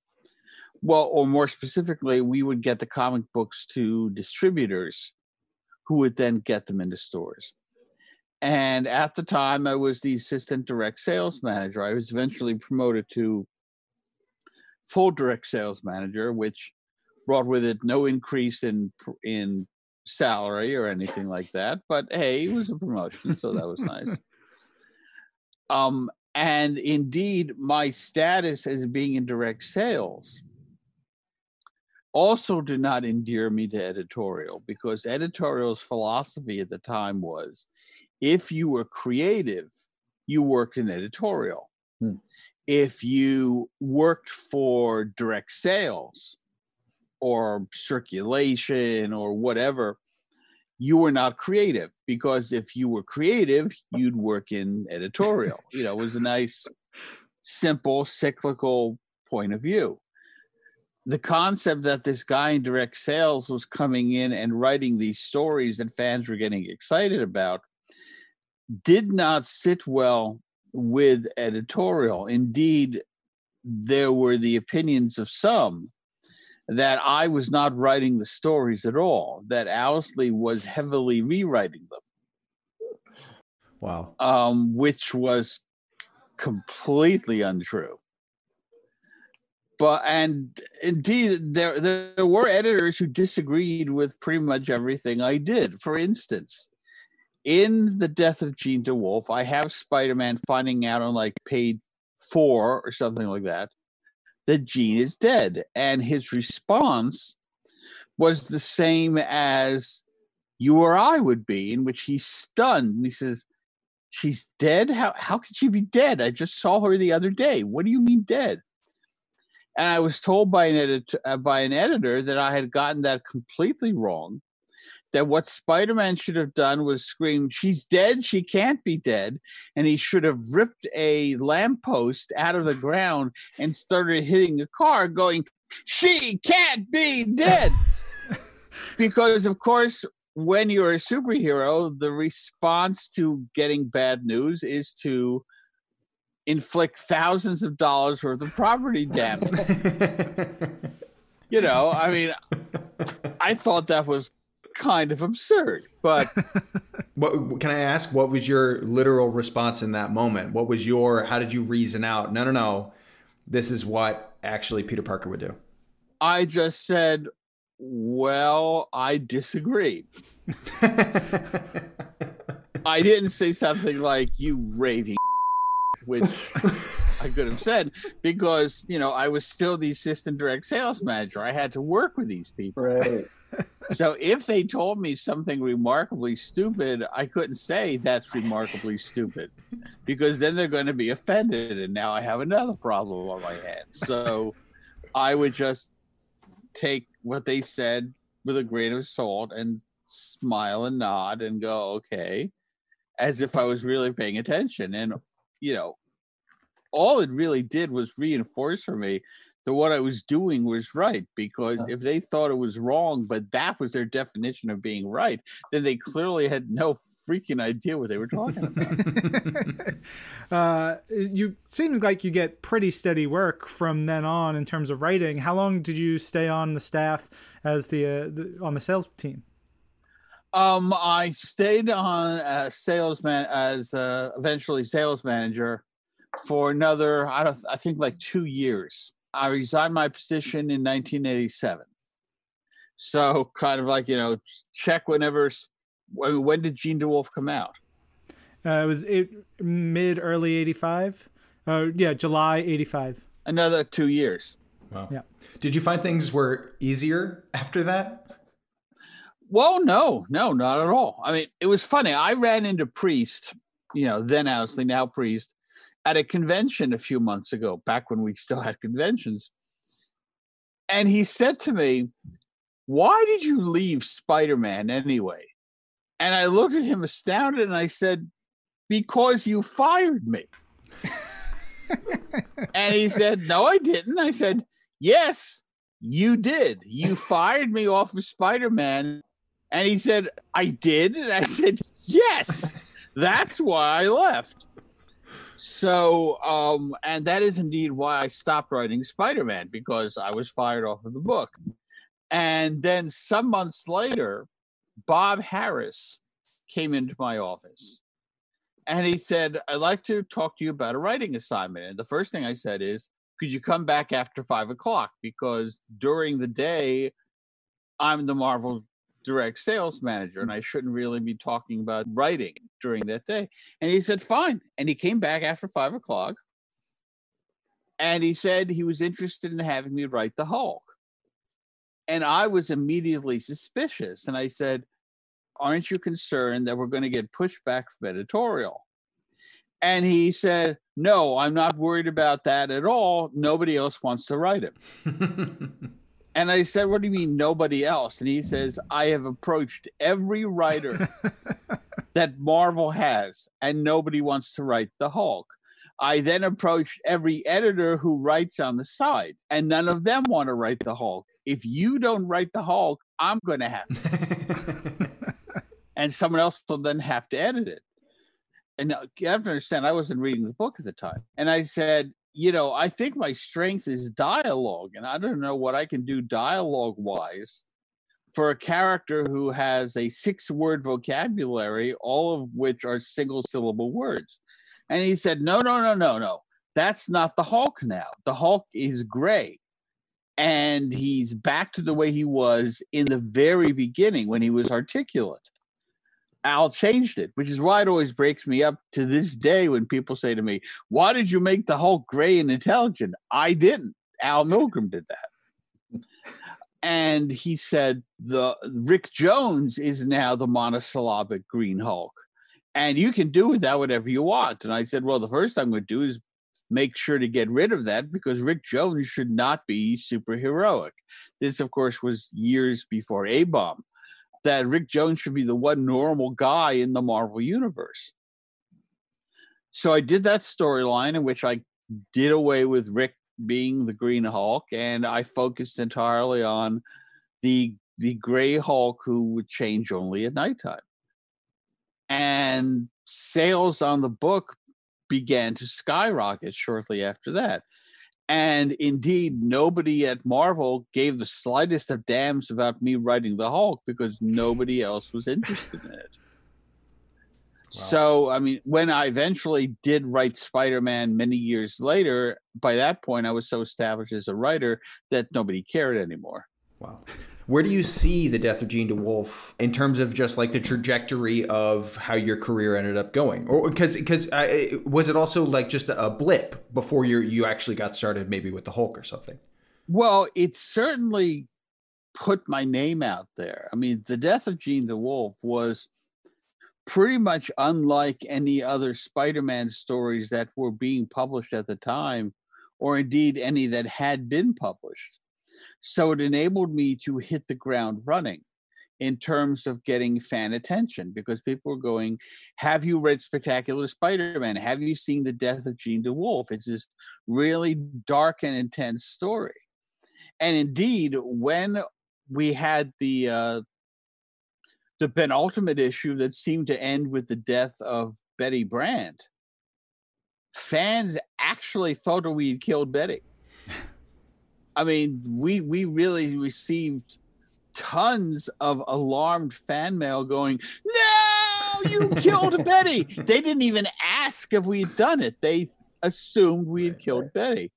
well, or more specifically, we would get the comic books to distributors who would then get them into stores. And at the time, I was the assistant direct sales manager. I was eventually promoted to full direct sales manager, which brought with it no increase in in salary or anything like that. But hey, it was a promotion, so that was nice. Um, And indeed, my status as being in direct sales also did not endear me to editorial because editorial's philosophy at the time was if you were creative, you worked in editorial. Hmm. If you worked for direct sales or circulation or whatever, you were not creative because if you were creative, you'd work in editorial. you know, it was a nice, simple, cyclical point of view the concept that this guy in direct sales was coming in and writing these stories that fans were getting excited about did not sit well with editorial. Indeed, there were the opinions of some that I was not writing the stories at all, that Owsley was heavily rewriting them. Wow. Um, which was completely untrue but and indeed there there were editors who disagreed with pretty much everything I did. For instance, in the death of Jean DeWolff, I have Spider-Man finding out on like page four or something like that that Jean is dead, and his response was the same as you or I would be, in which he's stunned and he says, "She's dead? How how could she be dead? I just saw her the other day. What do you mean dead?" And I was told by an editor uh, by an editor that I had gotten that completely wrong. That what Spider-Man should have done was scream, "She's dead! She can't be dead!" And he should have ripped a lamppost out of the ground and started hitting a car, going, "She can't be dead!" because of course, when you're a superhero, the response to getting bad news is to inflict thousands of dollars worth of property damage. you know, I mean, I thought that was kind of absurd, but. what can I ask? What was your literal response in that moment? What was your? How did you reason out? No, no, no. This is what actually Peter Parker would do. I just said, "Well, I disagree." I didn't say something like "you raving which I could have said because you know I was still the assistant direct sales manager. I had to work with these people. Right. So if they told me something remarkably stupid, I couldn't say that's remarkably stupid because then they're going to be offended, and now I have another problem on my hands. So I would just take what they said with a grain of salt and smile and nod and go, okay, as if I was really paying attention. And you know, all it really did was reinforce for me that what I was doing was right. Because if they thought it was wrong, but that was their definition of being right, then they clearly had no freaking idea what they were talking about. uh, you seems like you get pretty steady work from then on in terms of writing. How long did you stay on the staff as the, uh, the on the sales team? Um, I stayed on as salesman as uh, eventually sales manager for another I don't I think like two years. I resigned my position in 1987. So kind of like you know check whenever. When, when did Jean DeWolff come out? Uh, it was it, mid early 85. Uh, yeah, July 85. Another two years. Wow. Yeah. Did you find things were easier after that? Well, no, no, not at all. I mean, it was funny. I ran into Priest, you know, then Owsley, now Priest, at a convention a few months ago, back when we still had conventions. And he said to me, Why did you leave Spider Man anyway? And I looked at him astounded and I said, Because you fired me. and he said, No, I didn't. I said, Yes, you did. You fired me off of Spider Man and he said, I did. And I said, Yes, that's why I left. So, um, and that is indeed why I stopped writing Spider Man because I was fired off of the book. And then some months later, Bob Harras came into my office and he said, I'd like to talk to you about a writing assignment. And the first thing I said is, Could you come back after five o'clock? Because during the day, I'm the Marvel direct sales manager, and mm. I shouldn't really be talking about writing during that day. And he said, fine. And he came back after five o'clock and he said he was interested in having me write the Hulk. And I was immediately suspicious. And I said, Aren't you concerned that we're going to get pushback from editorial? And he said, No, I'm not worried about that at all. Nobody else wants to write it. and I said, What do you mean, nobody else? And he says, I have approached every writer that Marvel has, and nobody wants to write the Hulk. I then approached every editor who writes on the side, and none of them want to write the Hulk. If you don't write the Hulk, I'm going to have to. and someone else will then have to edit it. And uh, you have to understand, I wasn't reading the book at the time. And I said, you know, I think my strength is dialogue, and I don't know what I can do dialogue wise for a character who has a six word vocabulary, all of which are single syllable words. And he said, No, no, no, no, no. That's not the Hulk now. The Hulk is gray. And he's back to the way he was in the very beginning when he was articulate. Al changed it, which is why it always breaks me up to this day when people say to me, Why did you make the Hulk gray and intelligent? I didn't. Al Milgrom did that. And he said the Rick Jones is now the monosyllabic Green Hulk and you can do with that whatever you want. And I said, well, the first thing I'm going to do is make sure to get rid of that because Rick Jones should not be superheroic. This, of course, was years before A Bomb. That Rick Jones should be the one normal guy in the Marvel universe. So I did that storyline in which I did away with Rick being the Green Hulk, and I focused entirely on the the Gray Hulk who would change only at nighttime and sales on the book began to skyrocket shortly after that. And indeed, nobody at Marvel gave the slightest of damns about me writing the Hulk because nobody else was interested in it. Wow. So, I mean, when I eventually did write Spider Man many years later, by that point, I was so established as a writer that nobody cared anymore. Wow. Where do you see the death of Jean DeWolff in terms of just like the trajectory of how your career ended up going? Or because because uh, was it also like just a blip before you you actually got started maybe with the Hulk or something? Well, it certainly put my name out there. I mean, the death of Jean DeWolff was pretty much unlike any other Spider-Man stories that were being published at the time, or indeed any that had been published. So it enabled me to hit the ground running in terms of getting fan attention because people were going, Have you read Spectacular Spider Man? Have you seen The Death of Jean DeWolff? It's this really dark and intense story. And indeed, when we had the uh, the penultimate issue that seemed to end with the death of Betty Brant, fans actually thought we had killed Betty. I mean, we we really received tons of alarmed fan mail going, "No, you killed Betty." They didn't even ask if we had done it. They assumed we had killed Betty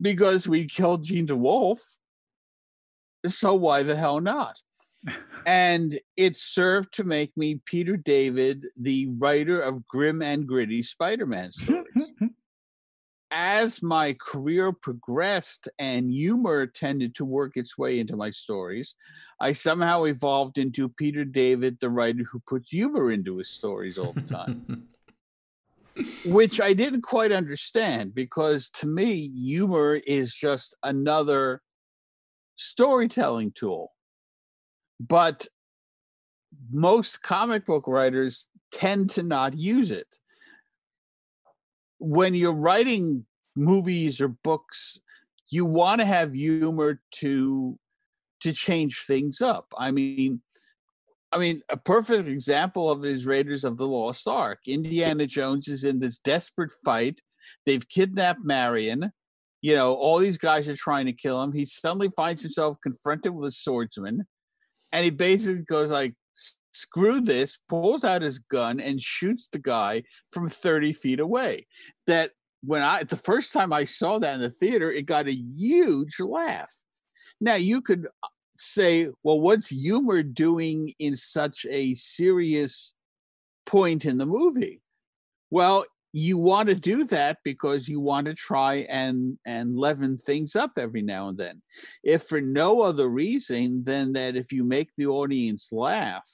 because we killed Jean DeWolff. So why the hell not? and it served to make me Peter David, the writer of grim and gritty Spider-Man stories as my career progressed and humor tended to work its way into my stories, I somehow evolved into Peter David, the writer who puts humor into his stories all the time. Which I didn't quite understand because to me, humor is just another storytelling tool. But most comic book writers tend to not use it when you're writing movies or books, you want to have humor to to change things up. I mean, I mean, a perfect example of it is Raiders of the Lost Ark. Indiana Jones is in this desperate fight. They've kidnapped Marion. You know, all these guys are trying to kill him. He suddenly finds himself confronted with a swordsman, and he basically goes like, screw this, pulls out his gun and shoots the guy from 30 feet away. That when I, the first time I saw that in the theater, it got a huge laugh. Now, you could uh, say, well, what's humor doing in such a serious point in the movie? Well, you want to do that because you want to try and and leaven things up every now and then if for no other reason than that if you make the audience laugh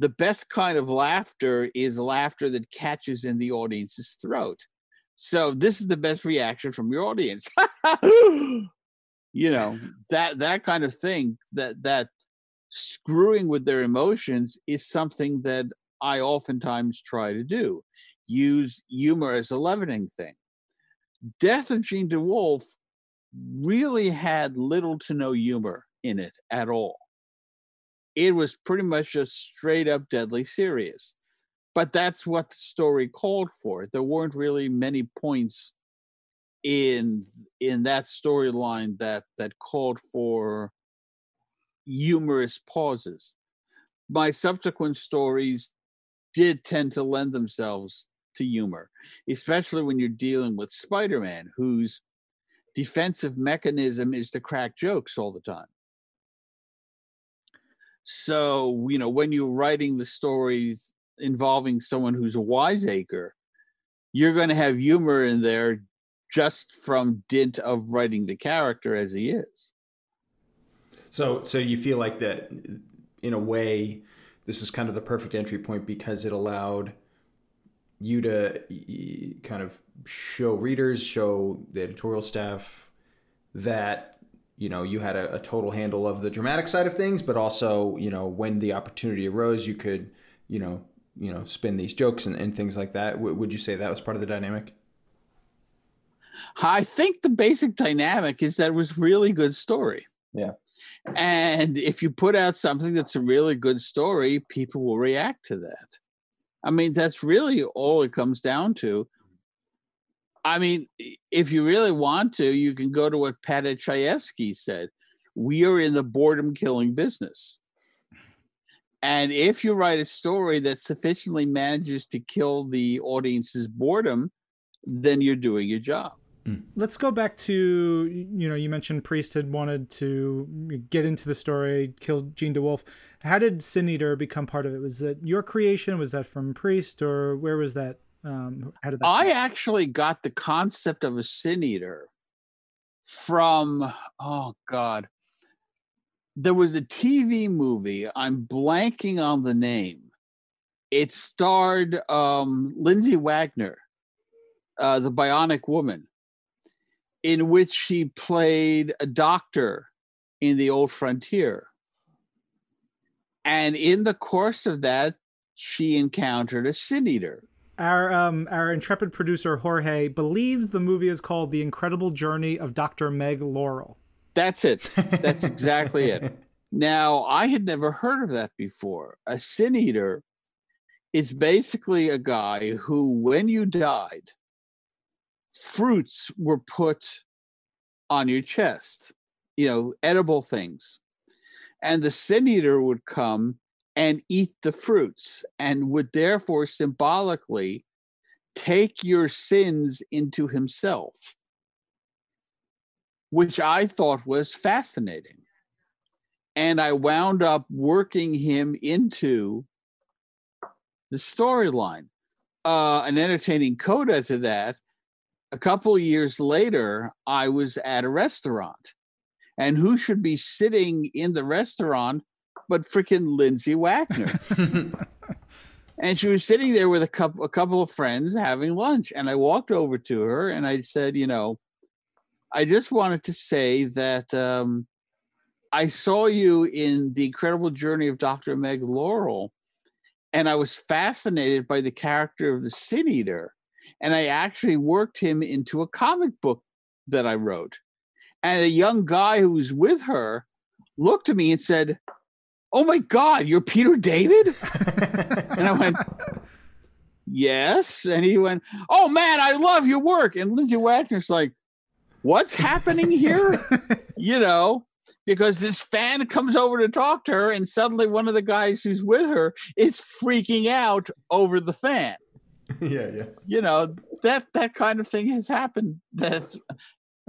the best kind of laughter is laughter that catches in the audience's throat so this is the best reaction from your audience you know that that kind of thing that that screwing with their emotions is something that i oftentimes try to do use humor as a leavening thing. Death of Jean DeWolff really had little to no humor in it at all. It was pretty much just straight up deadly serious. But that's what the story called for. There weren't really many points in in that storyline that that called for humorous pauses. My subsequent stories did tend to lend themselves to humor, especially when you're dealing with Spider Man, whose defensive mechanism is to crack jokes all the time. So, you know, when you're writing the story involving someone who's a wiseacre, you're going to have humor in there just from dint of writing the character as he is. So, so you feel like that in a way, this is kind of the perfect entry point because it allowed you to kind of show readers, show the editorial staff that you know you had a, a, total handle of the dramatic side of things, but also you know when the opportunity arose, you could you know you know spin these jokes and, and things like that. W- would you say that was part of the dynamic? I think the basic dynamic is that it was really good story. Yeah. And if you put out something that's a really good story, people will react to that. I mean, that's really all it comes down to. I mean, if you really want to, you can go to what Paddy Chayefsky said. We are in the boredom killing business. And if you write a story that sufficiently manages to kill the audience's boredom, then you're doing your job. Hmm. Let's go back to you know you mentioned Priest had wanted to get into the story, kill Jean DeWolff. How did Sin Eater become part of it? Was that your creation? Was that from Priest, or where was that? Um, how did that? I come? actually got the concept of a Sin Eater from oh god, there was a TV movie. I'm blanking on the name. It starred um, Lindsay Wagner, uh, the Bionic Woman in which she played a doctor in the old frontier. And in the course of that, she encountered a sin eater. Our um, our intrepid producer Jorge believes the movie is called The Incredible Journey of Dr. Meg Laurel. That's it. That's exactly it. Now, I had never heard of that before. A sin eater is basically a guy who, when you died, fruits were put on your chest, you know, edible things. And the sin eater would come and eat the fruits and would therefore symbolically take your sins into himself, which I thought was fascinating. And I wound up working him into the storyline. Uh, an entertaining coda to that a couple years later, I was at a restaurant. And who should be sitting in the restaurant but freaking Lindsay Wagner? and she was sitting there with a couple a couple of friends having lunch. And I walked over to her and I said, you know, I just wanted to say that um, I saw you in the incredible journey of Dr. Meg Laurel, and I was fascinated by the character of the Sin Eater and I actually worked him into a comic book that I wrote. And a young guy who was with her looked at me and said, Oh my God, you're Peter David? and I went, Yes. And he went, Oh man, I love your work. And Lindsay Wagner's like, What's happening here? you know, because this fan comes over to talk to her, and suddenly one of the guys who's with her is freaking out over the fan. yeah, yeah. You know that that kind of thing has happened. That's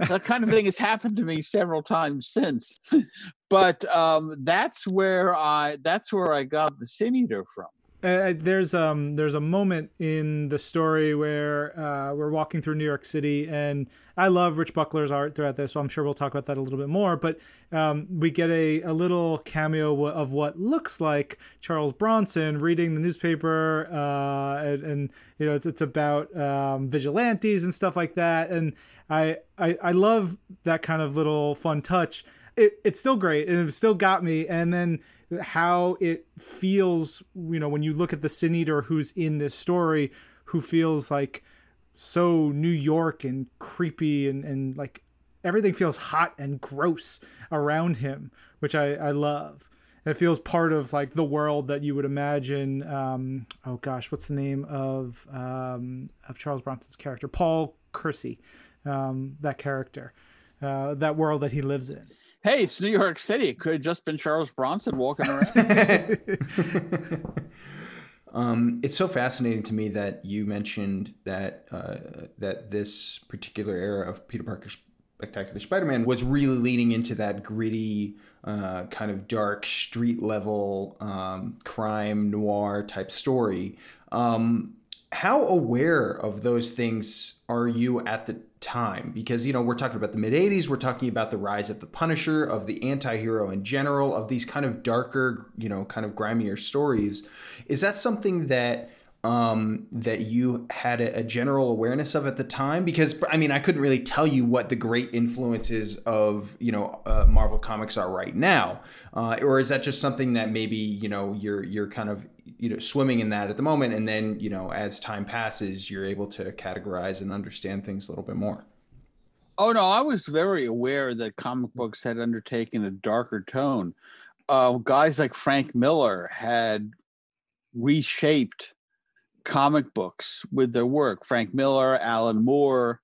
that kind of thing has happened to me several times since. but um, that's where I that's where I got the Sin Eater from. Uh, there's um there's a moment in the story where uh, we're walking through New York City, and I love Rich Buckler's art throughout this, so I'm sure we'll talk about that a little bit more. But um, we get a, a little cameo of what looks like Charles Bronson reading the newspaper, uh, and, and you know it's, it's about um, vigilantes and stuff like that, and I, I I love that kind of little fun touch. It, it's still great, and it still got me, and then how it feels, you know, when you look at the sin eater who's in this story, who feels like so New York and creepy and, and like everything feels hot and gross around him, which I, I love. It feels part of like the world that you would imagine. Um, oh gosh, what's the name of um, of Charles Bronson's character? Paul Kersey, um, that character, uh, that world that he lives in hey, it's New York City. It could have just been Charles Bronson walking around. um, it's so fascinating to me that you mentioned that uh, that this particular era of Peter Parker's Spectacular Spider-Man was really leaning into that gritty, uh, kind of dark street level um, crime noir type story. Um, how aware of those things are you at the time. Because you know we're talking about the mid 80s we're talking about the rise of the punisher of the anti-hero in general of these kind of darker you know kind of grimier stories. Is that something that um, that you had a, a, general awareness of at the time? Because I mean, I couldn't really tell you what the great influences of you know uh, Marvel comics are right now, uh, or is that just something that maybe you know you're you're kind of you know swimming in that at the moment, and then you know as time passes, you're able to categorize and understand things a little bit more. Oh no, I was very aware that comic books had undertaken a darker tone. Uh, guys like Frank Miller had reshaped comic books with their work. Frank Miller, Alan Moore.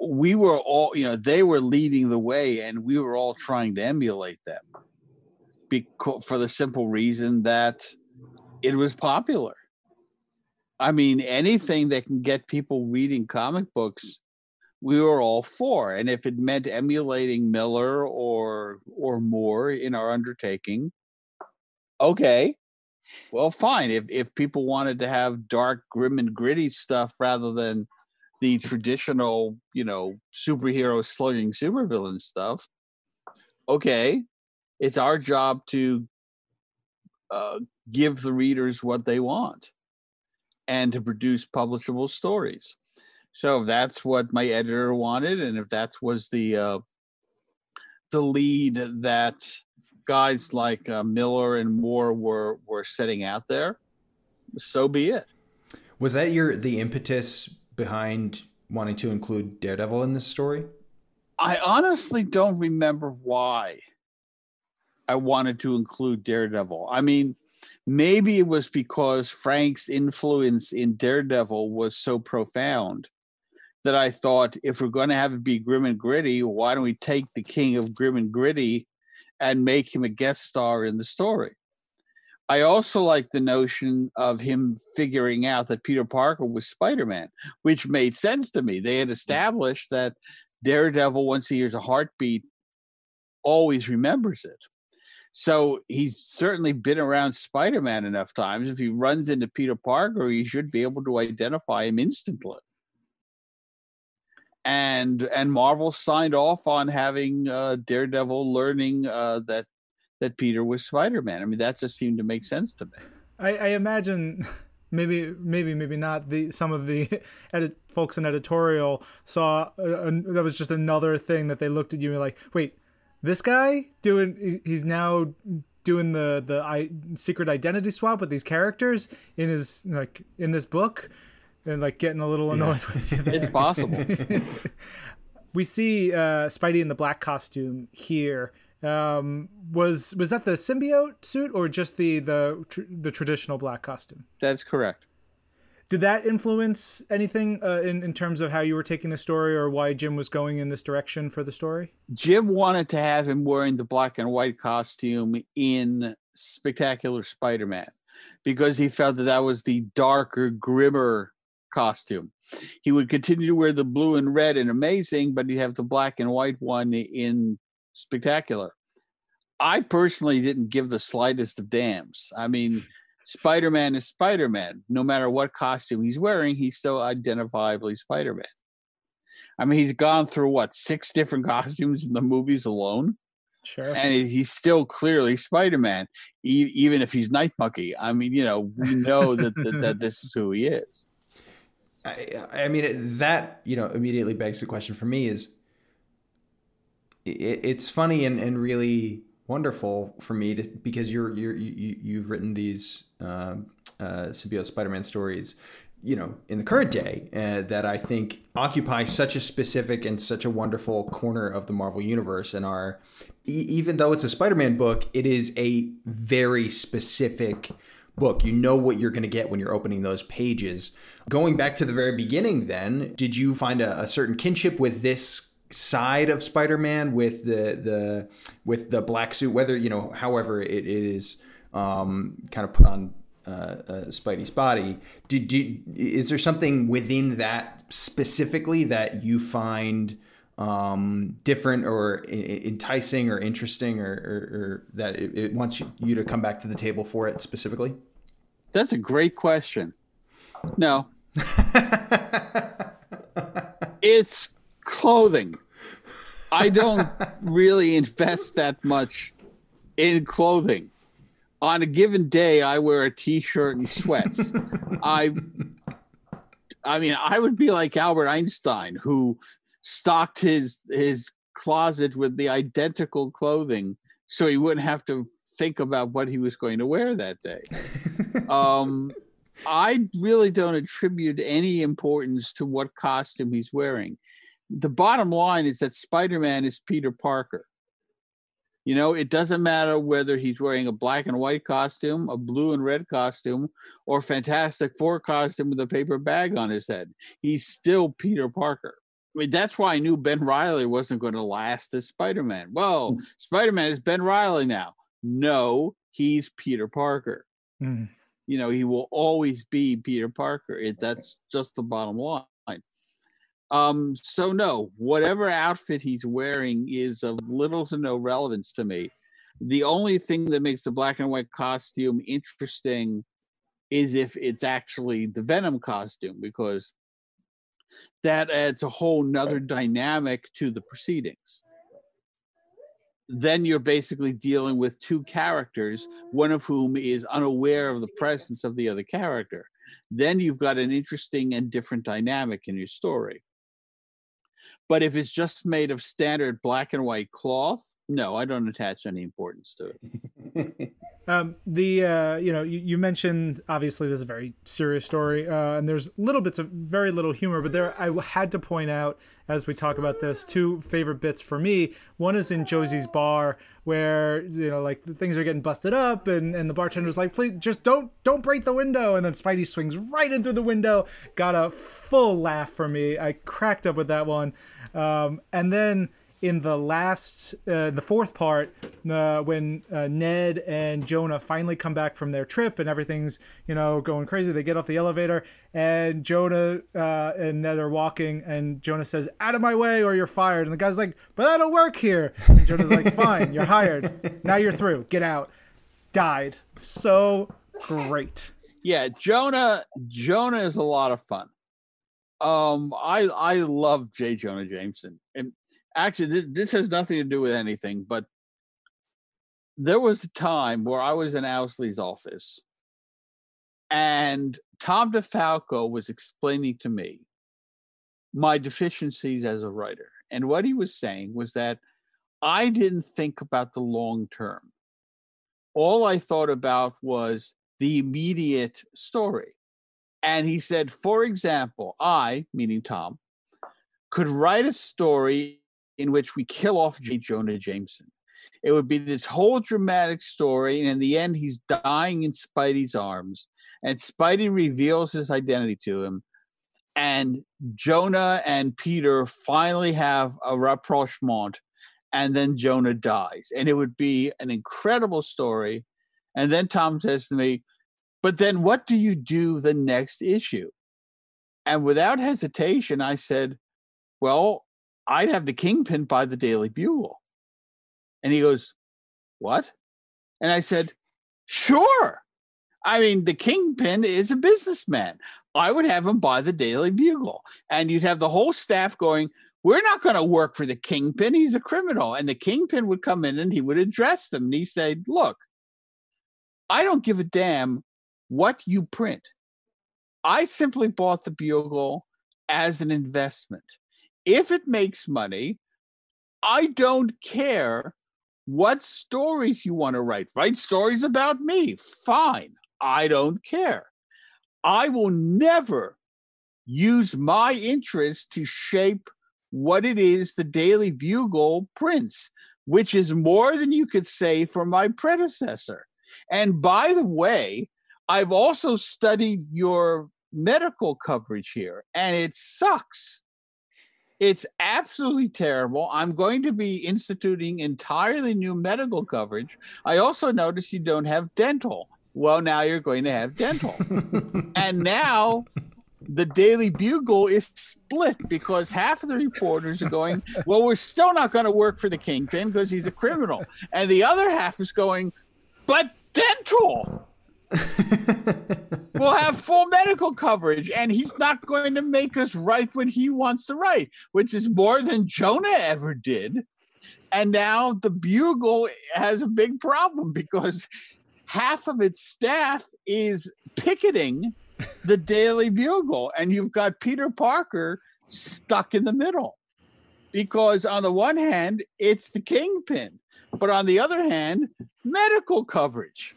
We were all, you know, they were leading the way, and we were all trying to emulate them, because for the simple reason that it was popular. I mean, anything that can get people reading comic books, we were all for. And if it meant emulating Miller or or Moore in our undertaking, okay, well, fine. If if people wanted to have dark, grim, and gritty stuff rather than the traditional, you know, superhero slugging supervillain stuff, okay, it's our job to uh, give the readers what they want and to produce publishable stories. So if that's what my editor wanted, and if that was the uh, the lead that guys like uh, Miller and Moore were were setting out there, so be it. Was that your the impetus behind wanting to include Daredevil in this story? I honestly don't remember why I wanted to include Daredevil. I mean, maybe it was because Frank's influence in Daredevil was so profound that I thought if we're going to have it be grim and gritty, why don't we take the king of grim and gritty and make him a guest star in the story. I also like the notion of him figuring out that Peter Parker was Spider Man, which made sense to me. They had established that Daredevil, once he hears a heartbeat, always remembers it. So he's certainly been around Spider Man enough times. If he runs into Peter Parker, he should be able to identify him instantly and and Marvel signed off on having uh, Daredevil learning uh, that that Peter was Spider Man. I mean, that just seemed to make sense to me. I, I imagine maybe maybe maybe not the some of the edit, folks in editorial saw uh, that was just another thing that they looked at you and like, wait, this guy doing he's now doing the the I, secret identity swap with these characters in his like in this book and like getting a little annoyed yeah. with you. There. It's possible. we see uh, Spidey in the black costume here. Um, was was that the symbiote suit or just the the tr- the traditional black costume? That's correct. Did that influence anything uh, in in terms of how you were taking the story or why Jim was going in this direction for the story? Jim wanted to have him wearing the black and white costume in Spectacular Spider-Man because he felt that that was the darker, grimmer costume. He would continue to wear the blue and red in Amazing, but he'd have the black and white one in Spectacular. I personally didn't give the slightest of damns. I mean, Spider Man is Spider Man. No matter what costume he's wearing, he's still identifiably Spider Man. I mean, he's gone through what six different costumes in the movies alone. Sure. And he's still clearly Spider Man, e- even if he's Night Monkey. I mean, you know, we know that, that, that this is who he is. I, I mean, that, you know, immediately begs the question for me is it, it's funny and, and really wonderful for me to, because you're, you're, you, you've written these um, uh, symbiote Spider-Man stories you know in the current day uh, that I think occupy such a specific and such a wonderful corner of the Marvel universe and are e- even though it's a Spider-Man book it is a very specific book. You know what you're going to get when you're opening those pages. Going back to the very beginning then did you find a, a certain kinship with this side of Spider-Man with the the with the black suit whether you know however it, it is um, kind of put on uh, uh, Spidey's body. Did, did is there something within that specifically that you find um, different or enticing or interesting, or, or, or that it, it, wants you, you to come back to the table for it specifically? That's a great question. No, it's clothing. I don't really invest that much in clothing on a given day I wear a t-shirt and sweats. I I mean, I would be like Albert Einstein who stocked his his closet with the identical clothing so he wouldn't have to think about what he was going to wear that day. um I really don't attribute any importance to what costume he's wearing. The bottom line is that Spider-Man is Peter Parker. You know, it doesn't matter whether he's wearing a black and white costume, a blue and red costume, or Fantastic Four costume with a paper bag on his head. He's still Peter Parker. I mean, that's why I knew Ben Reilly wasn't going to last as Spider Man. Well, mm. Spider Man is Ben Reilly now. No, he's Peter Parker. Mm. You know, he will always be Peter Parker. It, that's just the bottom line. Um, so no, whatever outfit he's wearing is of little to no relevance to me. The only thing that makes the black and white costume interesting is if it's actually the Venom costume, because that adds a whole nother dynamic to the proceedings. Then you're basically dealing with two characters, one of whom is unaware of the presence of the other character. Then you've got an interesting and different dynamic in your story. But if it's just made of standard black and white cloth, no, I don't attach any importance to it. um, the uh, you know you, you, mentioned obviously this is a very serious story, uh, and there's little bits of very little humor, but there I had to point out as we talk about this two favorite bits for me. One is in Josie's bar where you know like the things are getting busted up, and and the bartender's like, please just don't don't break the window, and then Spidey swings right in through the window. Got a full laugh for me. I cracked up with that one. Um, and then in the last, uh, the fourth part, uh, when uh, Ned and Jonah finally come back from their trip and everything's, you know, going crazy, they get off the elevator and Jonah uh, and Ned are walking and Jonah says, out of my way or you're fired. And the guy's like, but I don't work here. And Jonah's like, fine, you're hired. Now you're through. Get out. Died. So great. Yeah, Jonah, Jonah is a lot of fun. Um, I I love J. Jonah Jameson, and actually, this, has nothing to do with anything, but there was a time where I was in Owsley's office, and Tom DeFalco was explaining to me my deficiencies as a writer, and what he was saying was that I didn't think about the long term. All I thought about was the immediate story. And he said, for example, I, meaning Tom, could write a story in which we kill off J. Jonah Jameson. It would be this whole dramatic story, and in the end, he's dying in Spidey's arms, and Spidey reveals his identity to him, and Jonah and Peter finally have a rapprochement, and then Jonah dies, and it would be an incredible story. And then Tom says to me, but then what do you do the next issue? And without hesitation, I said, Well, I'd have the Kingpin buy the Daily Bugle. And he goes, What? And I said, Sure. I mean, the Kingpin is a businessman. I would have him buy the Daily Bugle. And you'd have the whole staff going, We're not going to work for the Kingpin. He's a criminal. And the Kingpin would come in and he would address them. And he said, Look, I don't give a damn what you print. I simply bought the Bugle as an investment. If it makes money, I don't care what stories you want to write. Write stories about me. Fine. I don't care. I will never use my interest to shape what it is the Daily Bugle prints, which is more than you could say for my predecessor. And by the way, I've also studied your medical coverage here, and it sucks. It's absolutely terrible. I'm going to be instituting entirely new medical coverage. I also noticed you don't have dental. Well, now you're going to have dental. and now the Daily Bugle is split because half of the reporters are going, Well, we're still not going to work for the Kingpin because he's a criminal. And the other half is going, But dental we'll have full medical coverage, and he's not going to make us write what he wants to write, which is more than Jonah ever did. And now the Bugle has a big problem because half of its staff is picketing the Daily Bugle, and you've got Peter Parker stuck in the middle. Because on the one hand, it's the kingpin, but on the other hand, medical coverage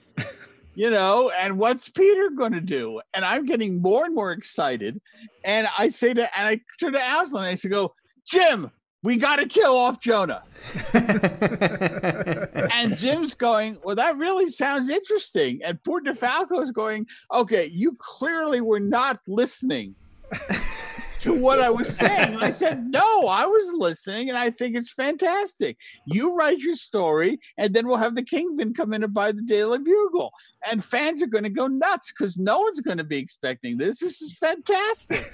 you know, and what's Peter going to do? And I'm getting more and more excited. And I say to, and I turn to Owsley, I say, go, Jim, we got to kill off Jonah. and Jim's going, well, that really sounds interesting. And poor DeFalco is going, okay, you clearly were not listening to what I was saying. And I said, No, I was listening and I think it's fantastic. You write your story and then we'll have the Kingpin come in and buy the Daily Bugle. And fans are going to go nuts because no one's going to be expecting this. This is fantastic.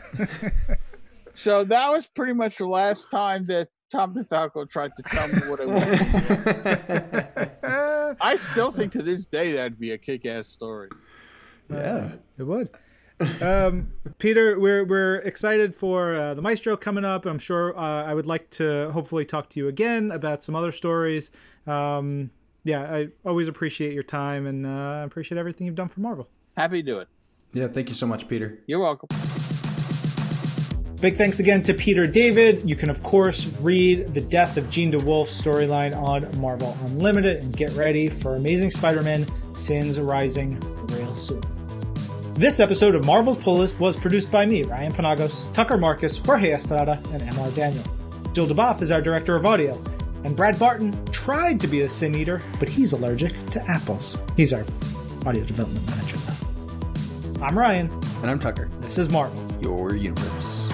so that was pretty much the last time that Tom DeFalco tried to tell me what I wanted. I still think to this day that'd be a kick ass story. Yeah, uh, it would um, Peter, we're we're excited for uh, the Maestro coming up. I'm sure uh, I would like to hopefully talk to you again about some other stories. Um, yeah, I always appreciate your time and uh, appreciate everything you've done for Marvel. Happy to do it. Yeah, thank you so much, Peter. You're welcome. Big thanks again to Peter David. You can, of course, read the Death of Jean DeWolff storyline on Marvel Unlimited and get ready for Amazing Spider Man Sins Rising real soon. This episode of Marvel's Pull List was produced by me, Ryan Penagos, Tucker Markus, Jorge Estrada, and MR Daniel. Jill DuBoff is our director of audio, and Brad Barton tried to be a sin eater, but he's allergic to apples. He's our audio development manager. I'm Ryan. And I'm Tucker. This is Marvel. Your universe.